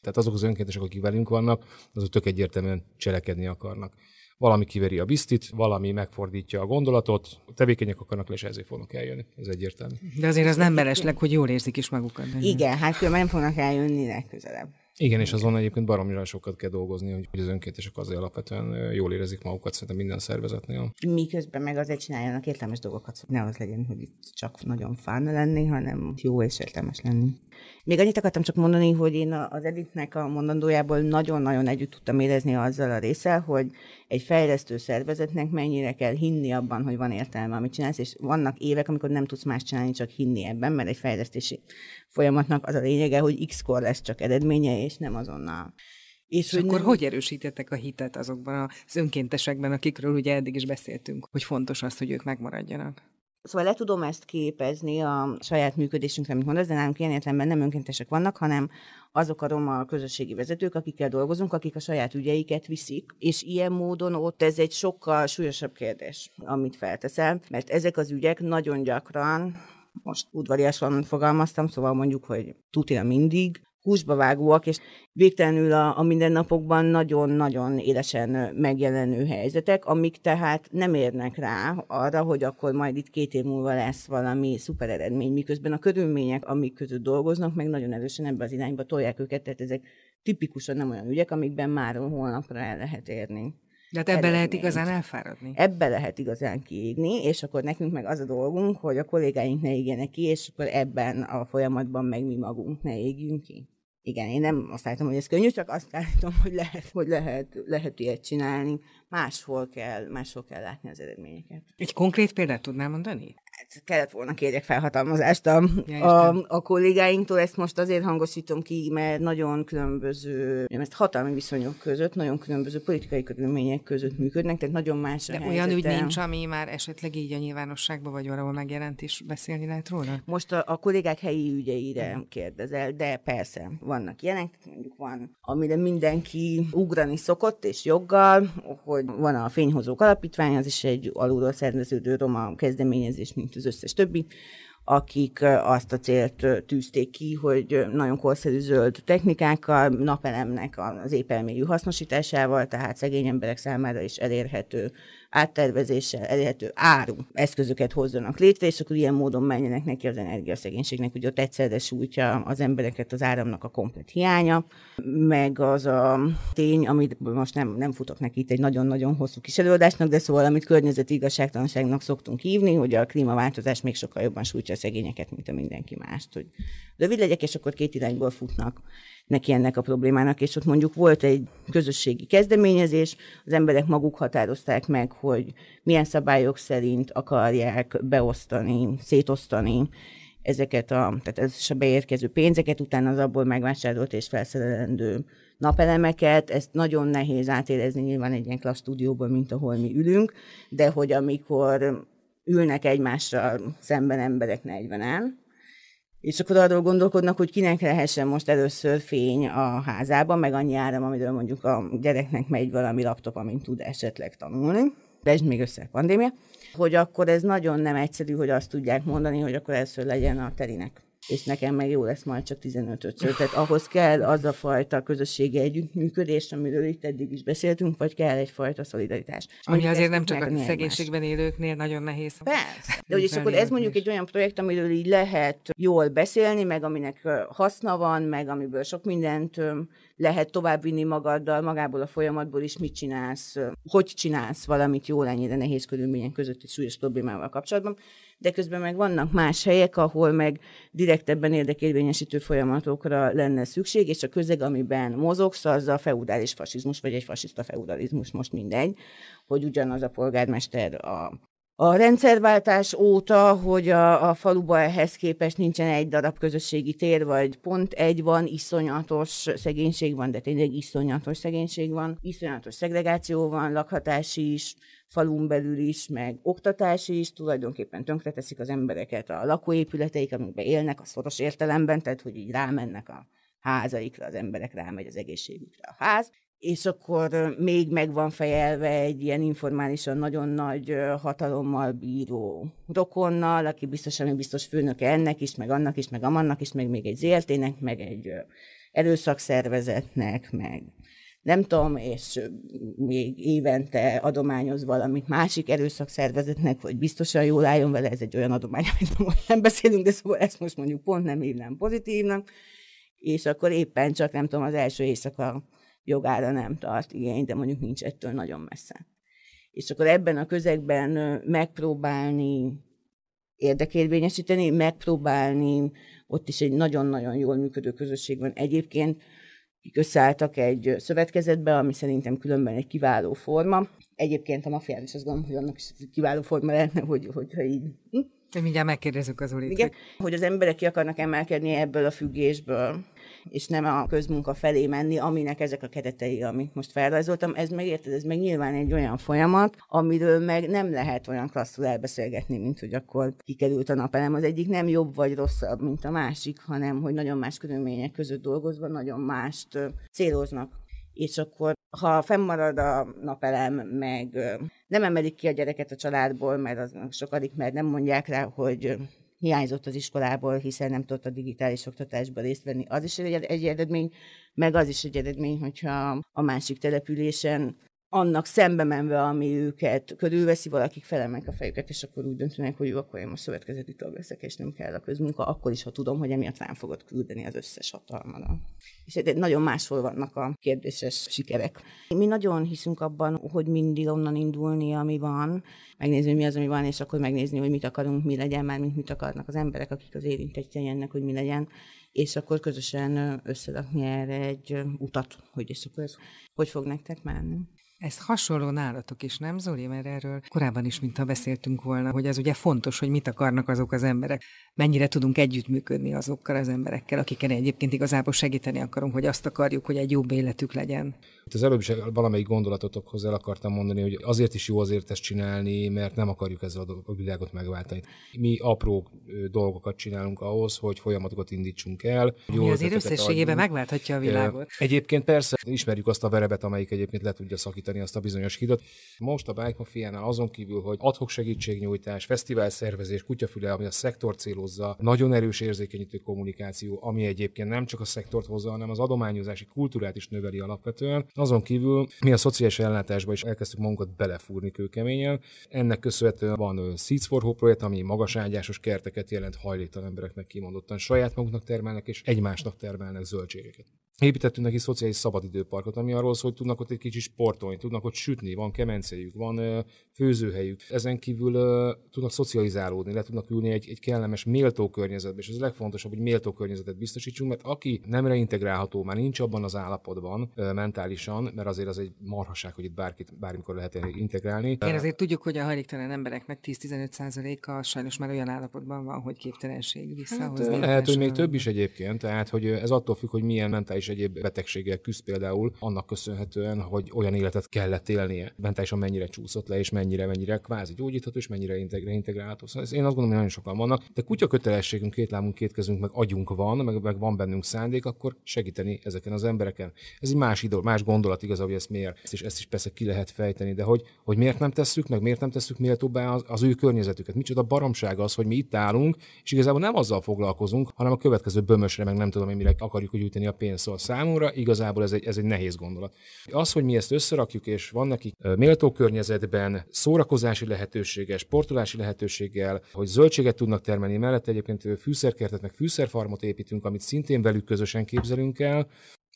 Tehát azok az önkéntesek, akik velünk vannak, azok tök egyértelműen cselekedni akarnak valami kiveri a biztit, valami megfordítja a gondolatot, tevékenyek akarnak és ezért fognak eljönni. Ez egyértelmű. De azért az nem mellesleg, hogy jól érzik is magukat. Igen, hát különben nem fognak eljönni legközelebb. Igen, és azon egyébként baromira sokat kell dolgozni, hogy az önkéntesek azért alapvetően jól érezik magukat szerintem minden szervezetnél. Miközben meg azért csináljanak értelmes dolgokat, hogy ne az legyen, hogy itt csak nagyon fán lenni, hanem jó és értelmes lenni. Még annyit akartam csak mondani, hogy én az Editnek a mondandójából nagyon-nagyon együtt tudtam érezni azzal a részsel, hogy egy fejlesztő szervezetnek mennyire kell hinni abban, hogy van értelme, amit csinálsz, és vannak évek, amikor nem tudsz más csinálni, csak hinni ebben, mert egy fejlesztési folyamatnak az a lényege, hogy x-kor lesz csak eredménye, és nem azonnal. És, és hogy akkor nem... hogy erősítettek a hitet azokban az önkéntesekben, akikről ugye eddig is beszéltünk, hogy fontos az, hogy ők megmaradjanak? Szóval le tudom ezt képezni a saját működésünkre, mint mondasz, de nálunk ilyen értelemben nem önkéntesek vannak, hanem azok a roma közösségi vezetők, akikkel dolgozunk, akik a saját ügyeiket viszik, és ilyen módon ott ez egy sokkal súlyosabb kérdés, amit felteszel, mert ezek az ügyek nagyon gyakran most udvariasan fogalmaztam, szóval mondjuk, hogy tutira mindig, húsba vágóak, és végtelenül a, a mindennapokban nagyon-nagyon élesen megjelenő helyzetek, amik tehát nem érnek rá arra, hogy akkor majd itt két év múlva lesz valami szuper eredmény, miközben a körülmények, amik között dolgoznak, meg nagyon erősen ebbe az irányba tolják őket, tehát ezek tipikusan nem olyan ügyek, amikben már holnapra el lehet érni. De hát ebbe lehet igazán elfáradni. Ebbe lehet igazán kiégni, és akkor nekünk meg az a dolgunk, hogy a kollégáink ne égjenek ki, és akkor ebben a folyamatban meg mi magunk ne égjünk ki. Igen, én nem azt állítom, hogy ez könnyű, csak azt állítom, hogy lehet, hogy lehet, lehet ilyet csinálni. Máshol kell, máshol kell látni az eredményeket. Egy konkrét példát tudnál mondani? Kellett volna kérjek felhatalmazást a, ja, a, a kollégáinktól, ezt most azért hangosítom ki, mert nagyon különböző, ezt hatalmi viszonyok között, nagyon különböző politikai körülmények között működnek, tehát nagyon más De a olyan ügy nincs, ami már esetleg így a nyilvánosságban vagy valahol megjelent, és beszélni lehet róla? Most a, a kollégák helyi ügyeire kérdezel, de persze, vannak ilyenek, mondjuk van, amire mindenki ugrani szokott, és joggal, hogy van a Fényhozók Alapítvány, az is egy alulról szerveződő roma kezdeményezés, mint az összes többi, akik azt a célt tűzték ki, hogy nagyon korszerű zöld technikákkal, napelemnek az épelmélyű hasznosításával, tehát szegény emberek számára is elérhető áttervezéssel elérhető áru eszközöket hozzanak létre, és akkor ilyen módon menjenek neki az energiaszegénységnek, hogy ott egyszerre sújtja az embereket az áramnak a komplet hiánya, meg az a tény, amit most nem, nem futok neki itt egy nagyon-nagyon hosszú kis előadásnak, de szóval, amit környezeti igazságtalanságnak szoktunk hívni, hogy a klímaváltozás még sokkal jobban sújtja a szegényeket, mint a mindenki mást. Hogy rövid legyek, és akkor két irányból futnak neki ennek a problémának, és ott mondjuk volt egy közösségi kezdeményezés, az emberek maguk határozták meg, hogy milyen szabályok szerint akarják beosztani, szétosztani ezeket a, tehát ez a beérkező pénzeket, utána az abból megvásárolt és felszerelendő napelemeket, ezt nagyon nehéz átérezni nyilván egy ilyen klassz stúdióban, mint ahol mi ülünk, de hogy amikor ülnek egymással szemben emberek 40-en, és akkor arról gondolkodnak, hogy kinek lehessen most először fény a házában, meg annyi áram, amiről mondjuk a gyereknek megy valami laptop, amint tud esetleg tanulni. De ez még össze a pandémia. Hogy akkor ez nagyon nem egyszerű, hogy azt tudják mondani, hogy akkor először legyen a terinek és nekem meg jó lesz majd csak 15 ötször. Tehát ahhoz kell az a fajta közösségi együttműködés, amiről itt eddig is beszéltünk, vagy kell egyfajta szolidaritás. Ami azért nem csak a szegénységben élőknél nagyon nehéz. Persze. <laughs> De és akkor ez mondjuk egy olyan projekt, amiről így lehet jól beszélni, meg aminek haszna van, meg amiből sok mindent lehet továbbvinni magaddal, magából a folyamatból is mit csinálsz, hogy csinálsz valamit jól ennyire nehéz körülmények között egy súlyos problémával kapcsolatban. De közben meg vannak más helyek, ahol meg direktebben érdekérvényesítő folyamatokra lenne szükség, és a közeg, amiben mozogsz, az a feudális fasizmus, vagy egy fasiszta feudalizmus, most mindegy, hogy ugyanaz a polgármester a a rendszerváltás óta, hogy a, a faluba ehhez képest nincsen egy darab közösségi tér, vagy pont egy van, iszonyatos szegénység van, de tényleg iszonyatos szegénység van, iszonyatos szegregáció van, lakhatási is, falun belül is, meg oktatási is, tulajdonképpen tönkreteszik az embereket a lakóépületeik, amikben élnek a szoros értelemben, tehát hogy így rámennek a házaikra, az emberek rámegy az egészségükre a ház, és akkor még meg van fejelve egy ilyen informálisan nagyon nagy hatalommal bíró rokonnal, aki biztosan még biztos főnöke ennek is, meg annak is, meg amannak is, meg még egy ZRT-nek, meg egy erőszakszervezetnek, meg nem tudom, és még évente adományoz valamit másik erőszakszervezetnek, hogy biztosan jól álljon vele, ez egy olyan adomány, amit most nem beszélünk, de szóval ezt most mondjuk pont nem hívnám pozitívnak, és akkor éppen csak nem tudom, az első éjszaka jogára nem tart igény, de mondjuk nincs ettől nagyon messze. És akkor ebben a közegben megpróbálni érdekérvényesíteni, megpróbálni, ott is egy nagyon-nagyon jól működő közösség van. Egyébként akik összeálltak egy szövetkezetbe, ami szerintem különben egy kiváló forma. Egyébként a mafián is azt gondolom, hogy annak is kiváló forma lehetne, hogy, hogyha így... Hm? Mindjárt megkérdezzük az Ulit. Igen, hogy... hogy az emberek ki akarnak emelkedni ebből a függésből és nem a közmunka felé menni, aminek ezek a keretei, amit most felrajzoltam. Ez meg érted, ez meg nyilván egy olyan folyamat, amiről meg nem lehet olyan klasszul elbeszélgetni, mint hogy akkor kikerült a napelem. Az egyik nem jobb vagy rosszabb, mint a másik, hanem hogy nagyon más körülmények között dolgozva nagyon mást céloznak és akkor ha fennmarad a napelem, meg nem emelik ki a gyereket a családból, mert az sokadik, mert nem mondják rá, hogy hiányzott az iskolából, hiszen nem tudott a digitális oktatásban részt venni. Az is egy, egy eredmény, meg az is egy eredmény, hogyha a másik településen annak szembe menve, ami őket körülveszi, valakik felemek a fejüket, és akkor úgy döntenek, hogy jó, akkor én most szövetkezeti tag leszek, és nem kell a közmunka, akkor is, ha tudom, hogy emiatt rám fogod küldeni az összes hatalmadat. És egy nagyon máshol vannak a kérdéses sikerek. Mi nagyon hiszünk abban, hogy mindig onnan indulni, ami van, megnézni, mi az, ami van, és akkor megnézni, hogy mit akarunk, mi legyen, már mint mit akarnak az emberek, akik az érintettjei ennek, hogy mi legyen, és akkor közösen összerakni erre egy utat, hogy és akkor ez hogy fog nektek menni. Ez hasonló nálatok is, nem Zoli? Mert erről korábban is, mintha beszéltünk volna, hogy az ugye fontos, hogy mit akarnak azok az emberek, mennyire tudunk együttműködni azokkal az emberekkel, akiken egyébként igazából segíteni akarunk, hogy azt akarjuk, hogy egy jobb életük legyen. Az előbb is valamelyik gondolatotokhoz el akartam mondani, hogy azért is jó azért ezt csinálni, mert nem akarjuk ezzel a világot megváltani. Mi apró dolgokat csinálunk ahhoz, hogy folyamatokat indítsunk el. Mi azért összességében megválthatja a világot. Egyébként persze ismerjük azt a verebet, amelyik egyébként le tudja szakítani azt a bizonyos hídot. Most a Bike Mafia-nál azon kívül, hogy adhok segítségnyújtás, fesztivál szervezés, kutyafüle, ami a szektor célozza, nagyon erős érzékenyítő kommunikáció, ami egyébként nem csak a szektort hozza, hanem az adományozási kultúrát is növeli alapvetően. Azon kívül mi a szociális ellátásba is elkezdtük magunkat belefúrni kőkeményen. Ennek köszönhetően van Seeds for Hope projekt, ami magaságyásos kerteket jelent hajléktalan embereknek kimondottan saját maguknak termelnek és egymásnak termelnek zöldségeket. Építettünk neki szociális szabadidőparkot, ami arról szól, hogy tudnak ott egy kicsit sportolni, tudnak ott sütni, van kemencéjük, van főzőhelyük. Ezen kívül tudnak szocializálódni, le tudnak ülni egy, egy kellemes, méltó környezetbe, és ez a legfontosabb, hogy méltó környezetet biztosítsunk, mert aki nem reintegrálható, már nincs abban az állapotban mentálisan, mert azért az egy marhaság, hogy itt bárkit bármikor lehet integrálni. Én azért tudjuk, hogy a hajléktalan embereknek 10-15%-a sajnos már olyan állapotban van, hogy képtelenség visszahozni. Hát, lehet, hogy még több is egyébként, tehát hogy ez attól függ, hogy milyen mentális egyéb betegséggel küzd például, annak köszönhetően, hogy olyan életet kellett élnie. Mentálisan mennyire csúszott le, és mennyire, mennyire kvázi gyógyítható, és mennyire integrálható. Szóval én azt gondolom, hogy nagyon sokan vannak, de kutya kötelességünk, két lábunk, két kezünk, meg agyunk van, meg, meg van bennünk szándék, akkor segíteni ezeken az embereken. Ez egy más idő, más gondolat igaz, hogy ezt miért, ezt is, ezt is persze ki lehet fejteni, de hogy, hogy miért nem tesszük meg, miért nem tesszük méltóbbá az, az ő környezetüket. Micsoda baromság az, hogy mi itt állunk, és igazából nem azzal foglalkozunk, hanem a következő bömösre, meg nem tudom, hogy mire akarjuk gyűjteni a pénzt. Szóval számomra igazából ez egy, ez egy nehéz gondolat. Az, hogy mi ezt összerakjuk, és van nekik méltó környezetben szórakozási lehetősége, sportolási lehetőséggel, hogy zöldséget tudnak termelni, mellett egyébként fűszerkertet, meg fűszerfarmot építünk, amit szintén velük közösen képzelünk el.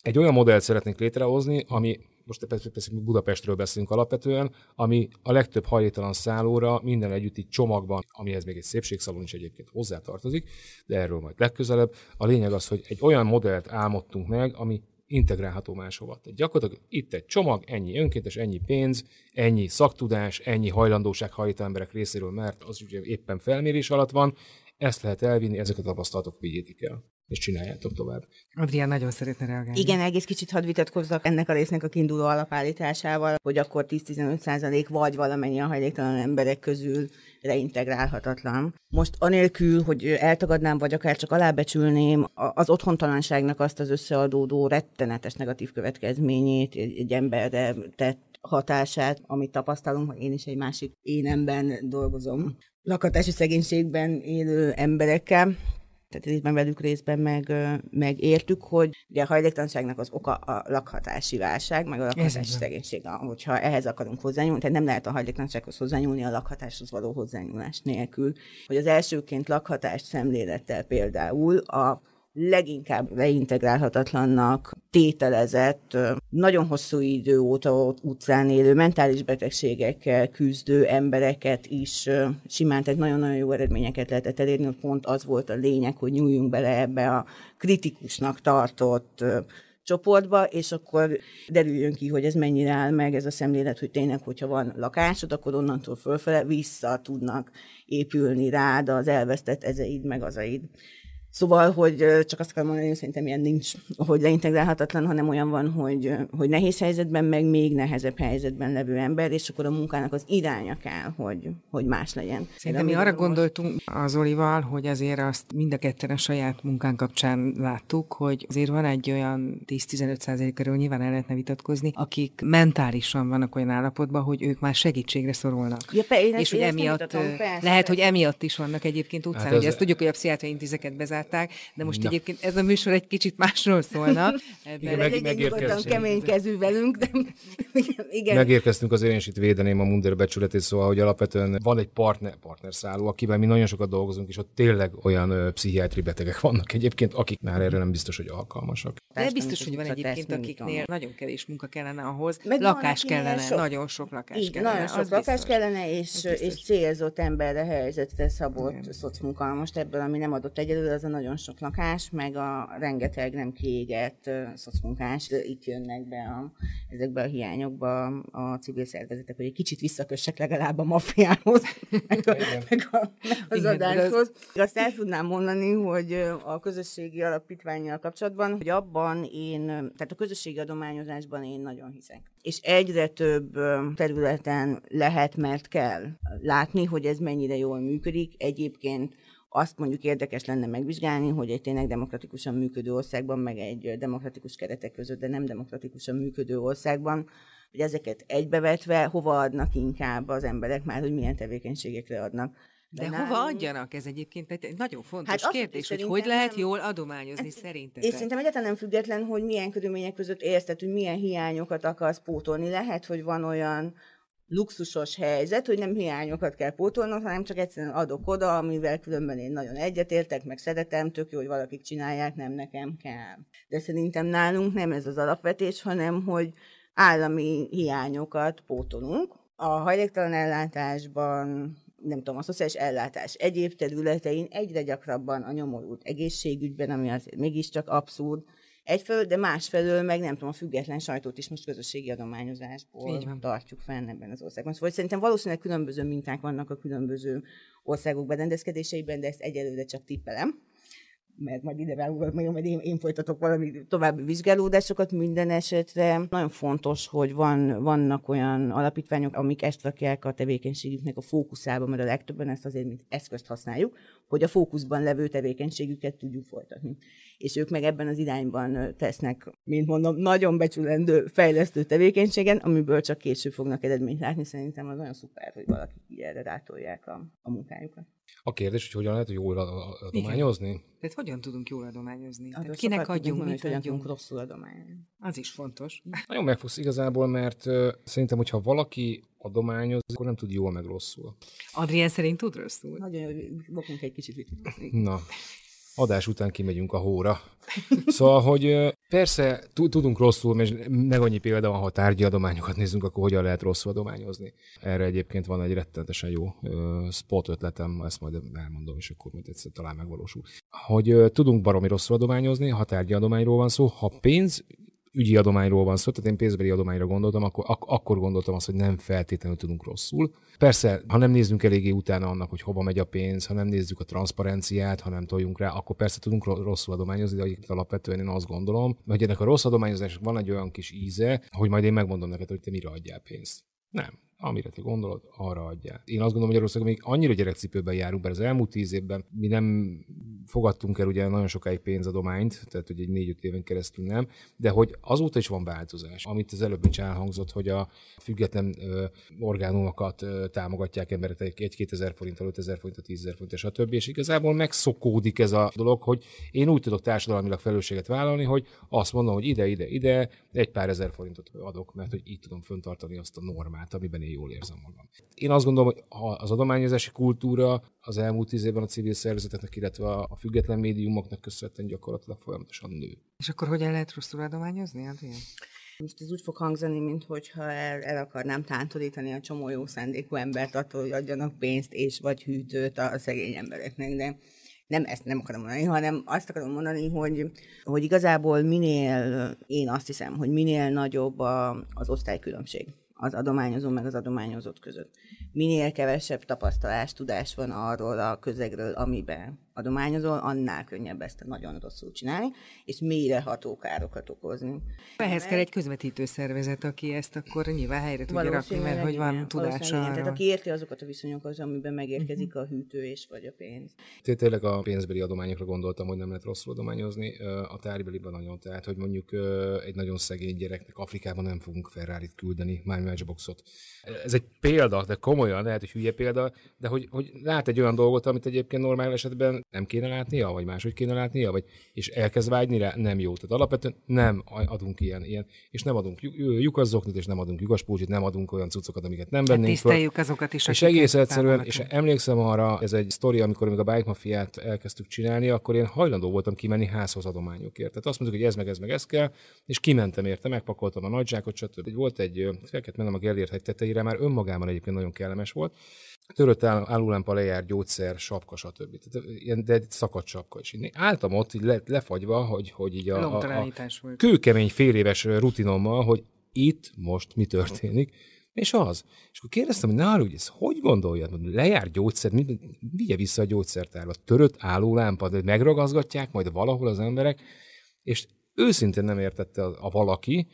Egy olyan modellt szeretnénk létrehozni, ami most persze, Budapestről beszélünk alapvetően, ami a legtöbb hajléktalan szállóra minden együtt így csomagban, amihez még egy szépségszalon is egyébként hozzátartozik, de erről majd legközelebb. A lényeg az, hogy egy olyan modellt álmodtunk meg, ami integrálható máshova. Tehát gyakorlatilag itt egy csomag, ennyi önkéntes, ennyi pénz, ennyi szaktudás, ennyi hajlandóság hajlító emberek részéről, mert az ugye éppen felmérés alatt van, ezt lehet elvinni, ezeket a tapasztalatok vigyétek el és csináljátok tovább. Adrián nagyon szeretne reagálni. Igen, egész kicsit hadd vitatkozzak ennek a résznek a kiinduló alapállításával, hogy akkor 10-15 százalék vagy valamennyi a hajléktalan emberek közül reintegrálhatatlan. Most anélkül, hogy eltagadnám, vagy akár csak alábecsülném az otthontalanságnak azt az összeadódó rettenetes negatív következményét egy emberre tett hatását, amit tapasztalunk, hogy én is egy másik énemben dolgozom lakhatási szegénységben élő emberekkel, tehát részben velük, részben meg, meg értük, hogy ugye a hajléktalanságnak az oka a lakhatási válság, meg a lakhatási szegénység, hogyha ehhez akarunk hozzányúlni, tehát nem lehet a hajléktalansághoz hozzányúlni a lakhatáshoz való hozzányúlás nélkül. Hogy az elsőként lakhatás szemlélettel például a leginkább reintegrálhatatlannak tételezett, nagyon hosszú idő óta utcán élő mentális betegségekkel küzdő embereket is simán, tehát nagyon-nagyon jó eredményeket lehetett elérni, pont az volt a lényeg, hogy nyúljunk bele ebbe a kritikusnak tartott csoportba, és akkor derüljön ki, hogy ez mennyire áll meg ez a szemlélet, hogy tényleg, hogyha van lakásod, akkor onnantól fölfele vissza tudnak épülni rád az elvesztett ezeid meg azaid. Szóval, hogy csak azt kell mondani, hogy szerintem ilyen nincs, hogy leintegrálhatatlan, hanem olyan van, hogy, hogy nehéz helyzetben, meg még nehezebb helyzetben levő ember, és akkor a munkának az iránya kell, hogy, hogy más legyen. Szerintem mi arra most... gondoltunk az Olival, hogy azért azt mind a ketten a saját munkán kapcsán láttuk, hogy azért van egy olyan 10-15 százalék körül nyilván el lehetne vitatkozni, akik mentálisan vannak olyan állapotban, hogy ők már segítségre szorulnak. Ja, pe, és hogy emiatt, mutatom, lehet, hogy emiatt is vannak egyébként utcán. Hát ez... Ugye ezt tudjuk, hogy a pszichiátriai intézeket bezárt csinálták, de most Na. egyébként ez a műsor egy kicsit másról szólna. <laughs> Igen, meg, megérkeztünk. kemény kezű velünk, de igen. Megérkeztünk azért, én is itt védeném a Mundér becsületét, szóval, hogy alapvetően van egy partner, partnerszálló, akivel mi nagyon sokat dolgozunk, és ott tényleg olyan ö, pszichiátri betegek vannak egyébként, akik már erre nem biztos, hogy alkalmasak. De biztos, hogy van egyébként, akiknél nagyon kevés munka kellene ahhoz, Meg lakás kellene, sok. nagyon sok lakás Így, kellene. Nagyon sok lakás biztos. kellene, és, és célzott emberre helyzetre szabott szocmunka. Most ebből, ami nem adott egyelőre, az a nagyon sok lakás, meg a rengeteg nem kiégett szocmunkás, itt jönnek be a, ezekbe a hiányokba a civil szervezetek, hogy egy kicsit visszakössek legalább a maffiához, <laughs> meg, a, meg, a, meg az Igen, adáshoz. Az... Azt el tudnám mondani, hogy a közösségi alapítványjal kapcsolatban, hogy abban én, tehát a közösségi adományozásban én nagyon hiszek. És egyre több területen lehet, mert kell látni, hogy ez mennyire jól működik. Egyébként azt mondjuk érdekes lenne megvizsgálni, hogy egy tényleg demokratikusan működő országban, meg egy demokratikus keretek között, de nem demokratikusan működő országban, hogy ezeket egybevetve hova adnak inkább az emberek már, hogy milyen tevékenységekre adnak. De, De hova adjanak? Ez egyébként egy nagyon fontos hát kérdés, hogy hogy lehet nem... jól adományozni hát, szerintetek? És szerintem egyáltalán nem független, hogy milyen körülmények között érzted, hogy milyen hiányokat akarsz pótolni. Lehet, hogy van olyan luxusos helyzet, hogy nem hiányokat kell pótolnom, hanem csak egyszerűen adok oda, amivel különben én nagyon egyetértek, meg szeretem, tök jó, hogy valakik csinálják, nem nekem kell. De szerintem nálunk nem ez az alapvetés, hanem hogy állami hiányokat pótolunk. A hajléktalan ellátásban, nem tudom, a szociális ellátás egyéb területein egyre gyakrabban a nyomorult egészségügyben, ami azért mégiscsak abszurd, egyfelől, de másfelől meg nem tudom, a független sajtót is most közösségi adományozásból tartjuk fenn ebben az országban. Szóval szerintem valószínűleg különböző minták vannak a különböző országok berendezkedéseiben, de ezt egyelőre csak tippelem mert majd ide ráugok, meg majd én, én folytatok valami további vizsgálódásokat minden esetre. Nagyon fontos, hogy van, vannak olyan alapítványok, amik ezt rakják a tevékenységüknek a fókuszába, mert a legtöbben ezt azért mint eszközt használjuk, hogy a fókuszban levő tevékenységüket tudjuk folytatni. És ők meg ebben az irányban tesznek, mint mondom, nagyon becsülendő, fejlesztő tevékenységen, amiből csak később fognak eredményt látni. Szerintem az nagyon szuper, hogy valakik így erre rátolják a, a munkájukat. A kérdés, hogy hogyan lehet jól adományozni? Igen. Tehát hogyan tudunk jól adományozni? Tehát kinek adjunk, mit adjunk rosszul adományozni? Az is fontos. Nagyon megfogsz igazából, mert uh, szerintem, hogyha valaki adományoz, akkor nem tud jól meg rosszul. Adrien szerint tud rosszul? Nagyon jó, egy kicsit Na, adás után kimegyünk a hóra. Szóval, hogy persze tudunk rosszul, mert meg annyi példa van, ha tárgyi adományokat nézzünk, akkor hogyan lehet rosszul adományozni. Erre egyébként van egy rettenetesen jó spot ötletem, ezt majd elmondom, és akkor majd egyszer talán megvalósul. Hogy tudunk baromi rosszul adományozni, ha tárgyi adományról van szó, ha pénz ügyi adományról van szó, tehát én pénzbeli adományra gondoltam, akkor, ak- akkor gondoltam azt, hogy nem feltétlenül tudunk rosszul. Persze, ha nem nézzünk eléggé utána annak, hogy hova megy a pénz, ha nem nézzük a transzparenciát, ha nem toljunk rá, akkor persze tudunk rosszul adományozni, de alapvetően én azt gondolom, hogy ennek a rossz adományozásnak van egy olyan kis íze, hogy majd én megmondom neked, hogy te mire adjál pénzt. Nem amire te gondolod, arra adják. Én azt gondolom, Magyarországon még annyira gyerekcipőben járunk, mert az elmúlt tíz évben mi nem fogadtunk el ugye nagyon sokáig pénzadományt, tehát hogy egy négy-öt éven keresztül nem, de hogy azóta is van változás. Amit az előbb is elhangzott, hogy a független ö, orgánumokat ö, támogatják emberek egy-két ezer forinttal, öt ezer forinttal, tízezer forinttal, stb. És igazából megszokódik ez a dolog, hogy én úgy tudok társadalmilag felelősséget vállalni, hogy azt mondom, hogy ide, ide, ide egy pár ezer forintot adok, mert hogy így tudom föntartani azt a normát, amiben én jól érzem magam. Én azt gondolom, hogy az adományozási kultúra az elmúlt tíz évben a civil szervezeteknek, illetve a független médiumoknak köszönhetően gyakorlatilag folyamatosan nő. És akkor hogyan lehet rosszul adományozni? Most ez úgy fog hangzani, mintha el, el akarnám tántorítani a csomó jó szándékú embert attól, hogy adjanak pénzt és vagy hűtőt a szegény embereknek, de nem ezt nem akarom mondani, hanem azt akarom mondani, hogy, hogy igazából minél, én azt hiszem, hogy minél nagyobb a, az osztálykülönbség az adományozó meg az adományozott között. Minél kevesebb tapasztalás, tudás van arról a közegről, amiben adományozol, annál könnyebb ezt nagyon rosszul csinálni, és mélyreható károkat okozni. Ehhez kell egy közvetítő szervezet, aki ezt akkor nyilván helyre tudja rakni, mert hogy van tudása. Igen, tehát aki érti azokat a viszonyokat, amiben megérkezik uh-huh. a hűtőés vagy a pénz. Tényleg a pénzbeli adományokra gondoltam, hogy nem lehet rosszul adományozni. A táribeliben nagyon, tehát hogy mondjuk egy nagyon szegény gyereknek Afrikában nem fogunk ferrari küldeni, már matchboxot. Ez egy példa, de komolyan, lehet, hogy hülye példa, de hogy, hogy lát egy olyan dolgot, amit egyébként normál esetben nem kéne látnia, vagy máshogy kéne látnia, vagy, és elkezd vágyni rá, nem jó. Tehát alapvetően nem adunk ilyen, ilyen és nem adunk lyukazzoknit, és nem adunk lyukaspócsit, nem adunk olyan cuccokat, amiket nem vennénk hát Tiszteljük azokat is, És egész egyszerűen, és emlékszem arra, ez egy sztori, amikor még a Bike Mafiát elkezdtük csinálni, akkor én hajlandó voltam kimenni házhoz adományokért. Tehát azt mondtuk, hogy ez meg ez meg ez kell, és kimentem érte, megpakoltam a nagyzsákot, stb. Volt egy, fel kellett mennem a Gellért hegy tetejére, már önmagában egyébként nagyon kellemes volt, törött álulámpa lejár, gyógyszer, sapka, stb. Tehát ilyen, de egy szakadt sapka is. Én álltam ott, így le, lefagyva, hogy, hogy így a, a, a kőkemény fél éves rutinommal, hogy itt most mi történik, és az. És akkor kérdeztem, hogy hogy ez hogy gondolja, hogy lejár gyógyszer, vigye vissza a gyógyszertárba, törött állólámpa, de megragazgatják majd valahol az emberek, és őszintén nem értette a, a valaki,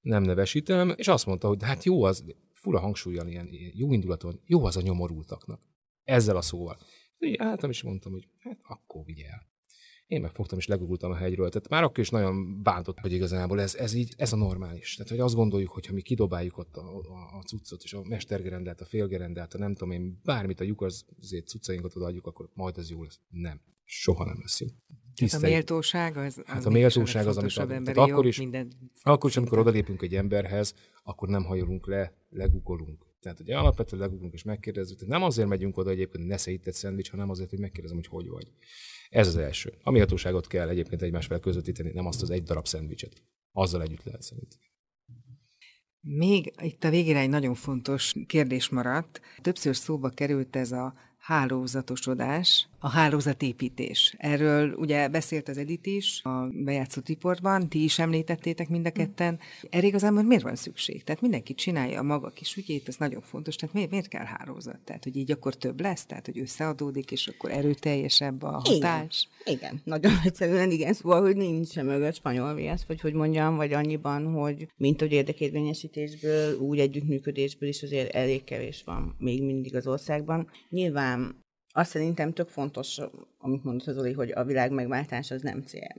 nem nevesítem, és azt mondta, hogy hát jó az, fura hangsúlyjal, ilyen, ilyen jó indulaton, jó az a nyomorultaknak. Ezzel a szóval. Így álltam és mondtam, hogy hát akkor vigyel. Én megfogtam és legugultam a hegyről. Tehát már akkor is nagyon bántott, hogy igazából ez, ez így, ez a normális. Tehát, hogy azt gondoljuk, hogy ha mi kidobáljuk ott a, a, a cuccot, és a mestergerendelt, a félgerendelt, a nem tudom én, bármit a lyuk az cuccainkat odaadjuk, akkor majd ez jó lesz. Nem. Soha nem lesz jó. Hát a méltóság az, az hát a méltóság az, amit adunk. Tehát akkor is, minden akkor is, amikor odalépünk egy emberhez, akkor nem hajolunk le, legugolunk. Tehát ugye alapvetően legugolunk és megkérdezzük. Tehát nem azért megyünk oda egyébként, hogy ne szedj szendvics, hanem azért, hogy megkérdezem, hogy hogy vagy. Ez az első. A méltóságot kell egyébként egymás fel közvetíteni, nem azt az egy darab szendvicset. Azzal együtt lehet szerintem. Még itt a végére egy nagyon fontos kérdés maradt. Többször szóba került ez a hálózatosodás, a hálózatépítés. Erről ugye beszélt az Edit is a bejátszó riportban, ti is említettétek mind a ketten. Erre igazából miért van szükség? Tehát mindenki csinálja a maga kis ügyét, ez nagyon fontos. Tehát miért, miért kell hálózat? Tehát, hogy így akkor több lesz? Tehát, hogy összeadódik, és akkor erőteljesebb a hatás? Igen, igen. nagyon egyszerűen igen. Szóval, hogy nincs sem mögött spanyol viasz, vagy hogy mondjam, vagy annyiban, hogy mint hogy érdekérvényesítésből, úgy együttműködésből is azért elég kevés van még mindig az országban. Nyilván azt szerintem tök fontos, amit mondott az Oli, hogy a világ megváltás az nem cél.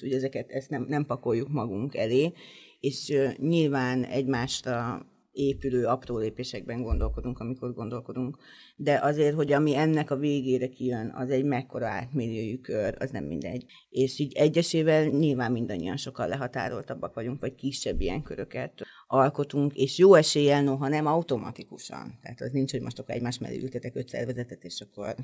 Hogy ezeket ezt nem, nem pakoljuk magunk elé, és nyilván egymásra épülő apró lépésekben gondolkodunk, amikor gondolkodunk. De azért, hogy ami ennek a végére kijön, az egy mekkora átmilliójű kör, az nem mindegy. És így egyesével nyilván mindannyian sokkal lehatároltabbak vagyunk, vagy kisebb ilyen köröket alkotunk, és jó eséllyel, noha nem automatikusan. Tehát az nincs, hogy most akkor egymás mellé ültetek öt szervezetet, és akkor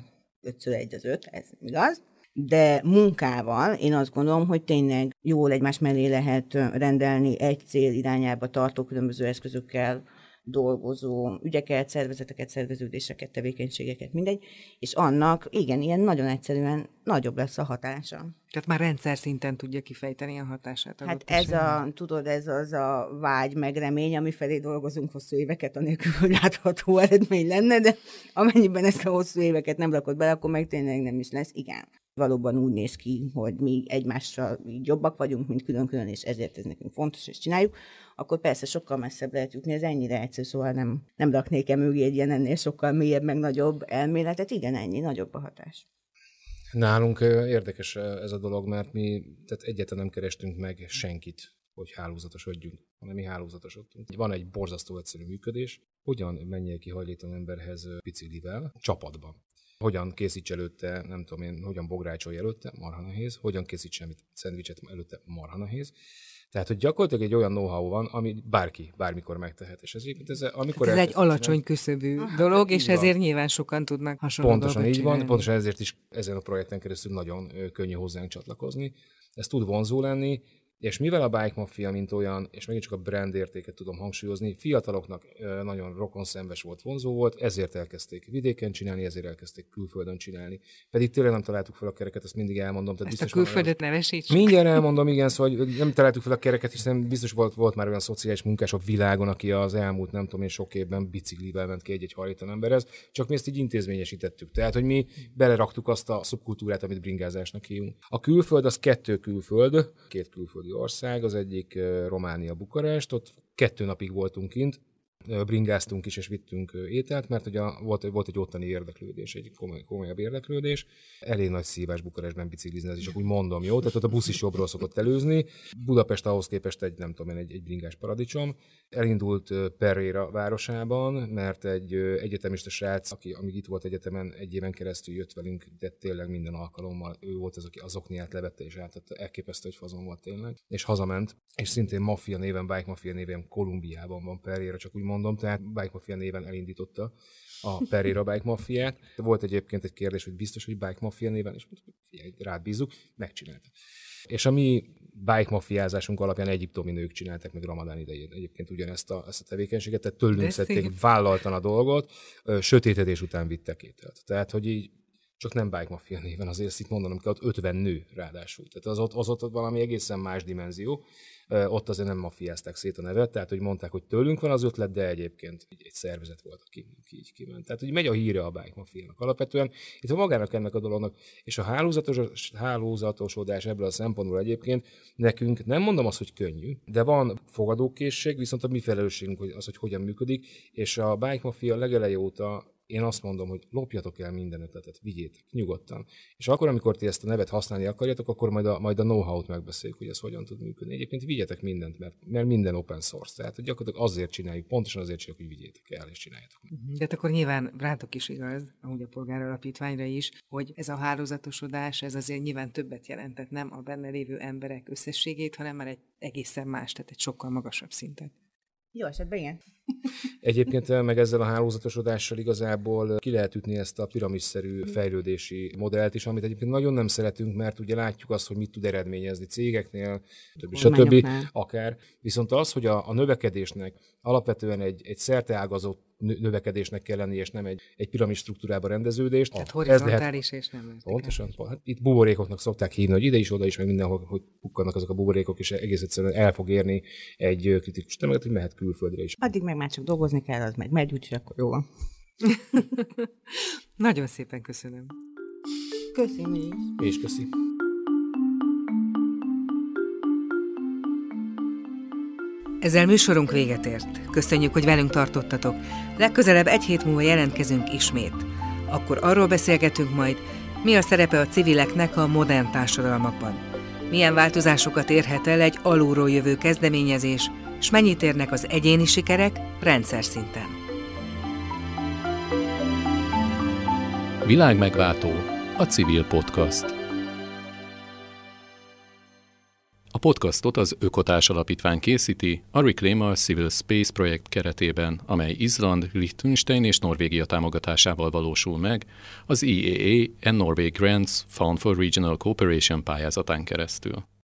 ötször egy az öt, ez igaz de munkával én azt gondolom, hogy tényleg jól egymás mellé lehet rendelni egy cél irányába tartó különböző eszközökkel dolgozó ügyeket, szervezeteket, szerveződéseket, tevékenységeket, mindegy, és annak igen, ilyen nagyon egyszerűen nagyobb lesz a hatása. Tehát már rendszer szinten tudja kifejteni a hatását. Hát ez a, tudod, ez az a vágy, meg remény, ami felé dolgozunk hosszú éveket, anélkül, hogy látható eredmény lenne, de amennyiben ezt a hosszú éveket nem rakod bele, akkor meg tényleg nem is lesz. Igen valóban úgy néz ki, hogy mi egymással jobbak vagyunk, mint külön-külön, és ezért ez nekünk fontos, és csináljuk, akkor persze sokkal messzebb lehet jutni, ez ennyire egyszerű, szóval nem, nem raknék-e mögé egy ilyen ennél sokkal mélyebb, meg nagyobb elméletet, igen, ennyi, nagyobb a hatás. Nálunk érdekes ez a dolog, mert mi tehát egyetlen nem kerestünk meg senkit, hogy hálózatosodjunk, hanem mi hálózatosodtunk. Van egy borzasztó egyszerű működés, hogyan menjél ki hajlítan emberhez picilivel, csapatban hogyan készíts előtte, nem tudom én, hogyan bográcsolj előtte, marha nehéz, hogyan készíts semmit szendvicset előtte, marha nehéz. Tehát, hogy gyakorlatilag egy olyan know-how van, ami bárki, bármikor megtehet. És ez, ez, amikor hát ez egy alacsony küszöbű dolog, és ezért van. nyilván sokan tudnak hasonló Pontosan így csinálni. van, pontosan ezért is ezen a projekten keresztül nagyon könnyű hozzánk csatlakozni. Ez tud vonzó lenni, És mivel a Bike Mafia, mint olyan, és megint csak a brand értéket tudom hangsúlyozni, fiataloknak nagyon rokon szemves volt, vonzó volt, ezért elkezdték vidéken csinálni, ezért elkezdték külföldön csinálni. Pedig tényleg nem találtuk fel a kereket, ezt mindig elmondom. Tehát ezt biztos a külföldet nevesíts. Mindjárt elmondom, igen, szóval nem találtuk fel a kereket, hiszen biztos volt, volt már olyan szociális munkás a világon, aki az elmúlt nem tudom én sok évben biciklivel ment ki egy-egy hajléktalan emberhez, csak mi ezt így intézményesítettük. Tehát, hogy mi beleraktuk azt a szubkultúrát, amit bringázásnak hívunk. A külföld az kettő külföld, két külföldi ország, az egyik Románia, Bukarest, ott kettő napig voltunk kint, bringáztunk is és vittünk ételt, mert ugye volt, volt egy ottani érdeklődés, egy komoly, komolyabb érdeklődés. Elég nagy szívás Bukarestben biciklizni, ez is úgy mondom, jó? Tehát ott a busz is jobbról szokott előzni. Budapest ahhoz képest egy, nem tudom én, egy, egy bringás paradicsom. Elindult Pereira városában, mert egy egyetemista srác, aki amíg itt volt egyetemen, egy éven keresztül jött velünk, de tényleg minden alkalommal ő volt az, aki az okniát levette és átadta. Elképesztő, hogy fazon volt tényleg. És hazament, és szintén Mafia néven, Bike Mafia néven Kolumbiában van Pereira, csak úgy mondom, tehát Bike Mafia néven elindította a Pereira Bike Mafiát. Volt egyébként egy kérdés, hogy biztos, hogy Bike Mafia néven, és figyelj, rád bízunk, megcsinálta. És a mi bike mafiázásunk alapján egyiptomi nők csináltak meg Ramadán idején egyébként ugyanezt a, ezt a tevékenységet, tehát tőlünk szedték vállaltan a dolgot, sötétedés után vittek ételt. Tehát, hogy így csak nem Bike Mafia néven, azért ezt itt mondanom kell, ott 50 nő ráadásul. Tehát az ott, az ott valami egészen más dimenzió ott azért nem mafiázták szét a nevet, tehát hogy mondták, hogy tőlünk van az ötlet, de egyébként egy szervezet volt, aki így kiment. Tehát, hogy megy a híre a Bike Mafiának alapvetően. Itt magának ennek a dolognak, és a hálózatos, hálózatosodás ebből a szempontból egyébként nekünk nem mondom azt, hogy könnyű, de van fogadókészség, viszont a mi felelősségünk az, hogy hogyan működik, és a Bike Mafia legelejé óta én azt mondom, hogy lopjatok el minden ötletet, vigyétek nyugodtan. És akkor, amikor ti ezt a nevet használni akarjátok, akkor majd a, majd a know-how-t megbeszéljük, hogy ez hogyan tud működni. Egyébként vigyetek mindent, mert, mert minden open source. Tehát gyakorlatilag azért csináljuk, pontosan azért csináljuk, hogy vigyétek el és csináljátok. De hát akkor nyilván rátok is igaz, ahogy a polgáralapítványra is, hogy ez a hálózatosodás, ez azért nyilván többet jelentett, nem a benne lévő emberek összességét, hanem már egy egészen más, tehát egy sokkal magasabb szintet. Jó esetben igen. Egyébként meg ezzel a hálózatosodással igazából ki lehet ütni ezt a piramisszerű fejlődési modellt is, amit egyébként nagyon nem szeretünk, mert ugye látjuk azt, hogy mit tud eredményezni cégeknél, stb. stb. akár. Viszont az, hogy a, a növekedésnek alapvetően egy, egy szerteágazott növekedésnek kell lenni, és nem egy, egy piramis struktúrába rendeződést. Tehát horizontális lehet, és nem Pontosan. Hát itt buborékoknak szokták hívni, hogy ide is, oda is, meg mindenhol, hogy pukkannak azok a buborékok, és egész egyszerűen el fog érni egy kritikus tömeget, hogy mehet külföldre is. Addig meg már csak dolgozni kell, az meg megy, úgyhogy akkor jó van. <laughs> Nagyon szépen köszönöm. Köszönöm. És köszi. Ezzel műsorunk véget ért. Köszönjük, hogy velünk tartottatok. Legközelebb egy hét múlva jelentkezünk ismét. Akkor arról beszélgetünk majd, mi a szerepe a civileknek a modern társadalmakban. Milyen változásokat érhet el egy alulról jövő kezdeményezés, és mennyit érnek az egyéni sikerek rendszer szinten. Világmegváltó, a civil podcast. A podcastot az Ökotárs Alapítvány készíti a Reclaim Civil Space projekt keretében, amely Izland, Liechtenstein és Norvégia támogatásával valósul meg az EAA and Norway Grants Found for Regional Cooperation pályázatán keresztül.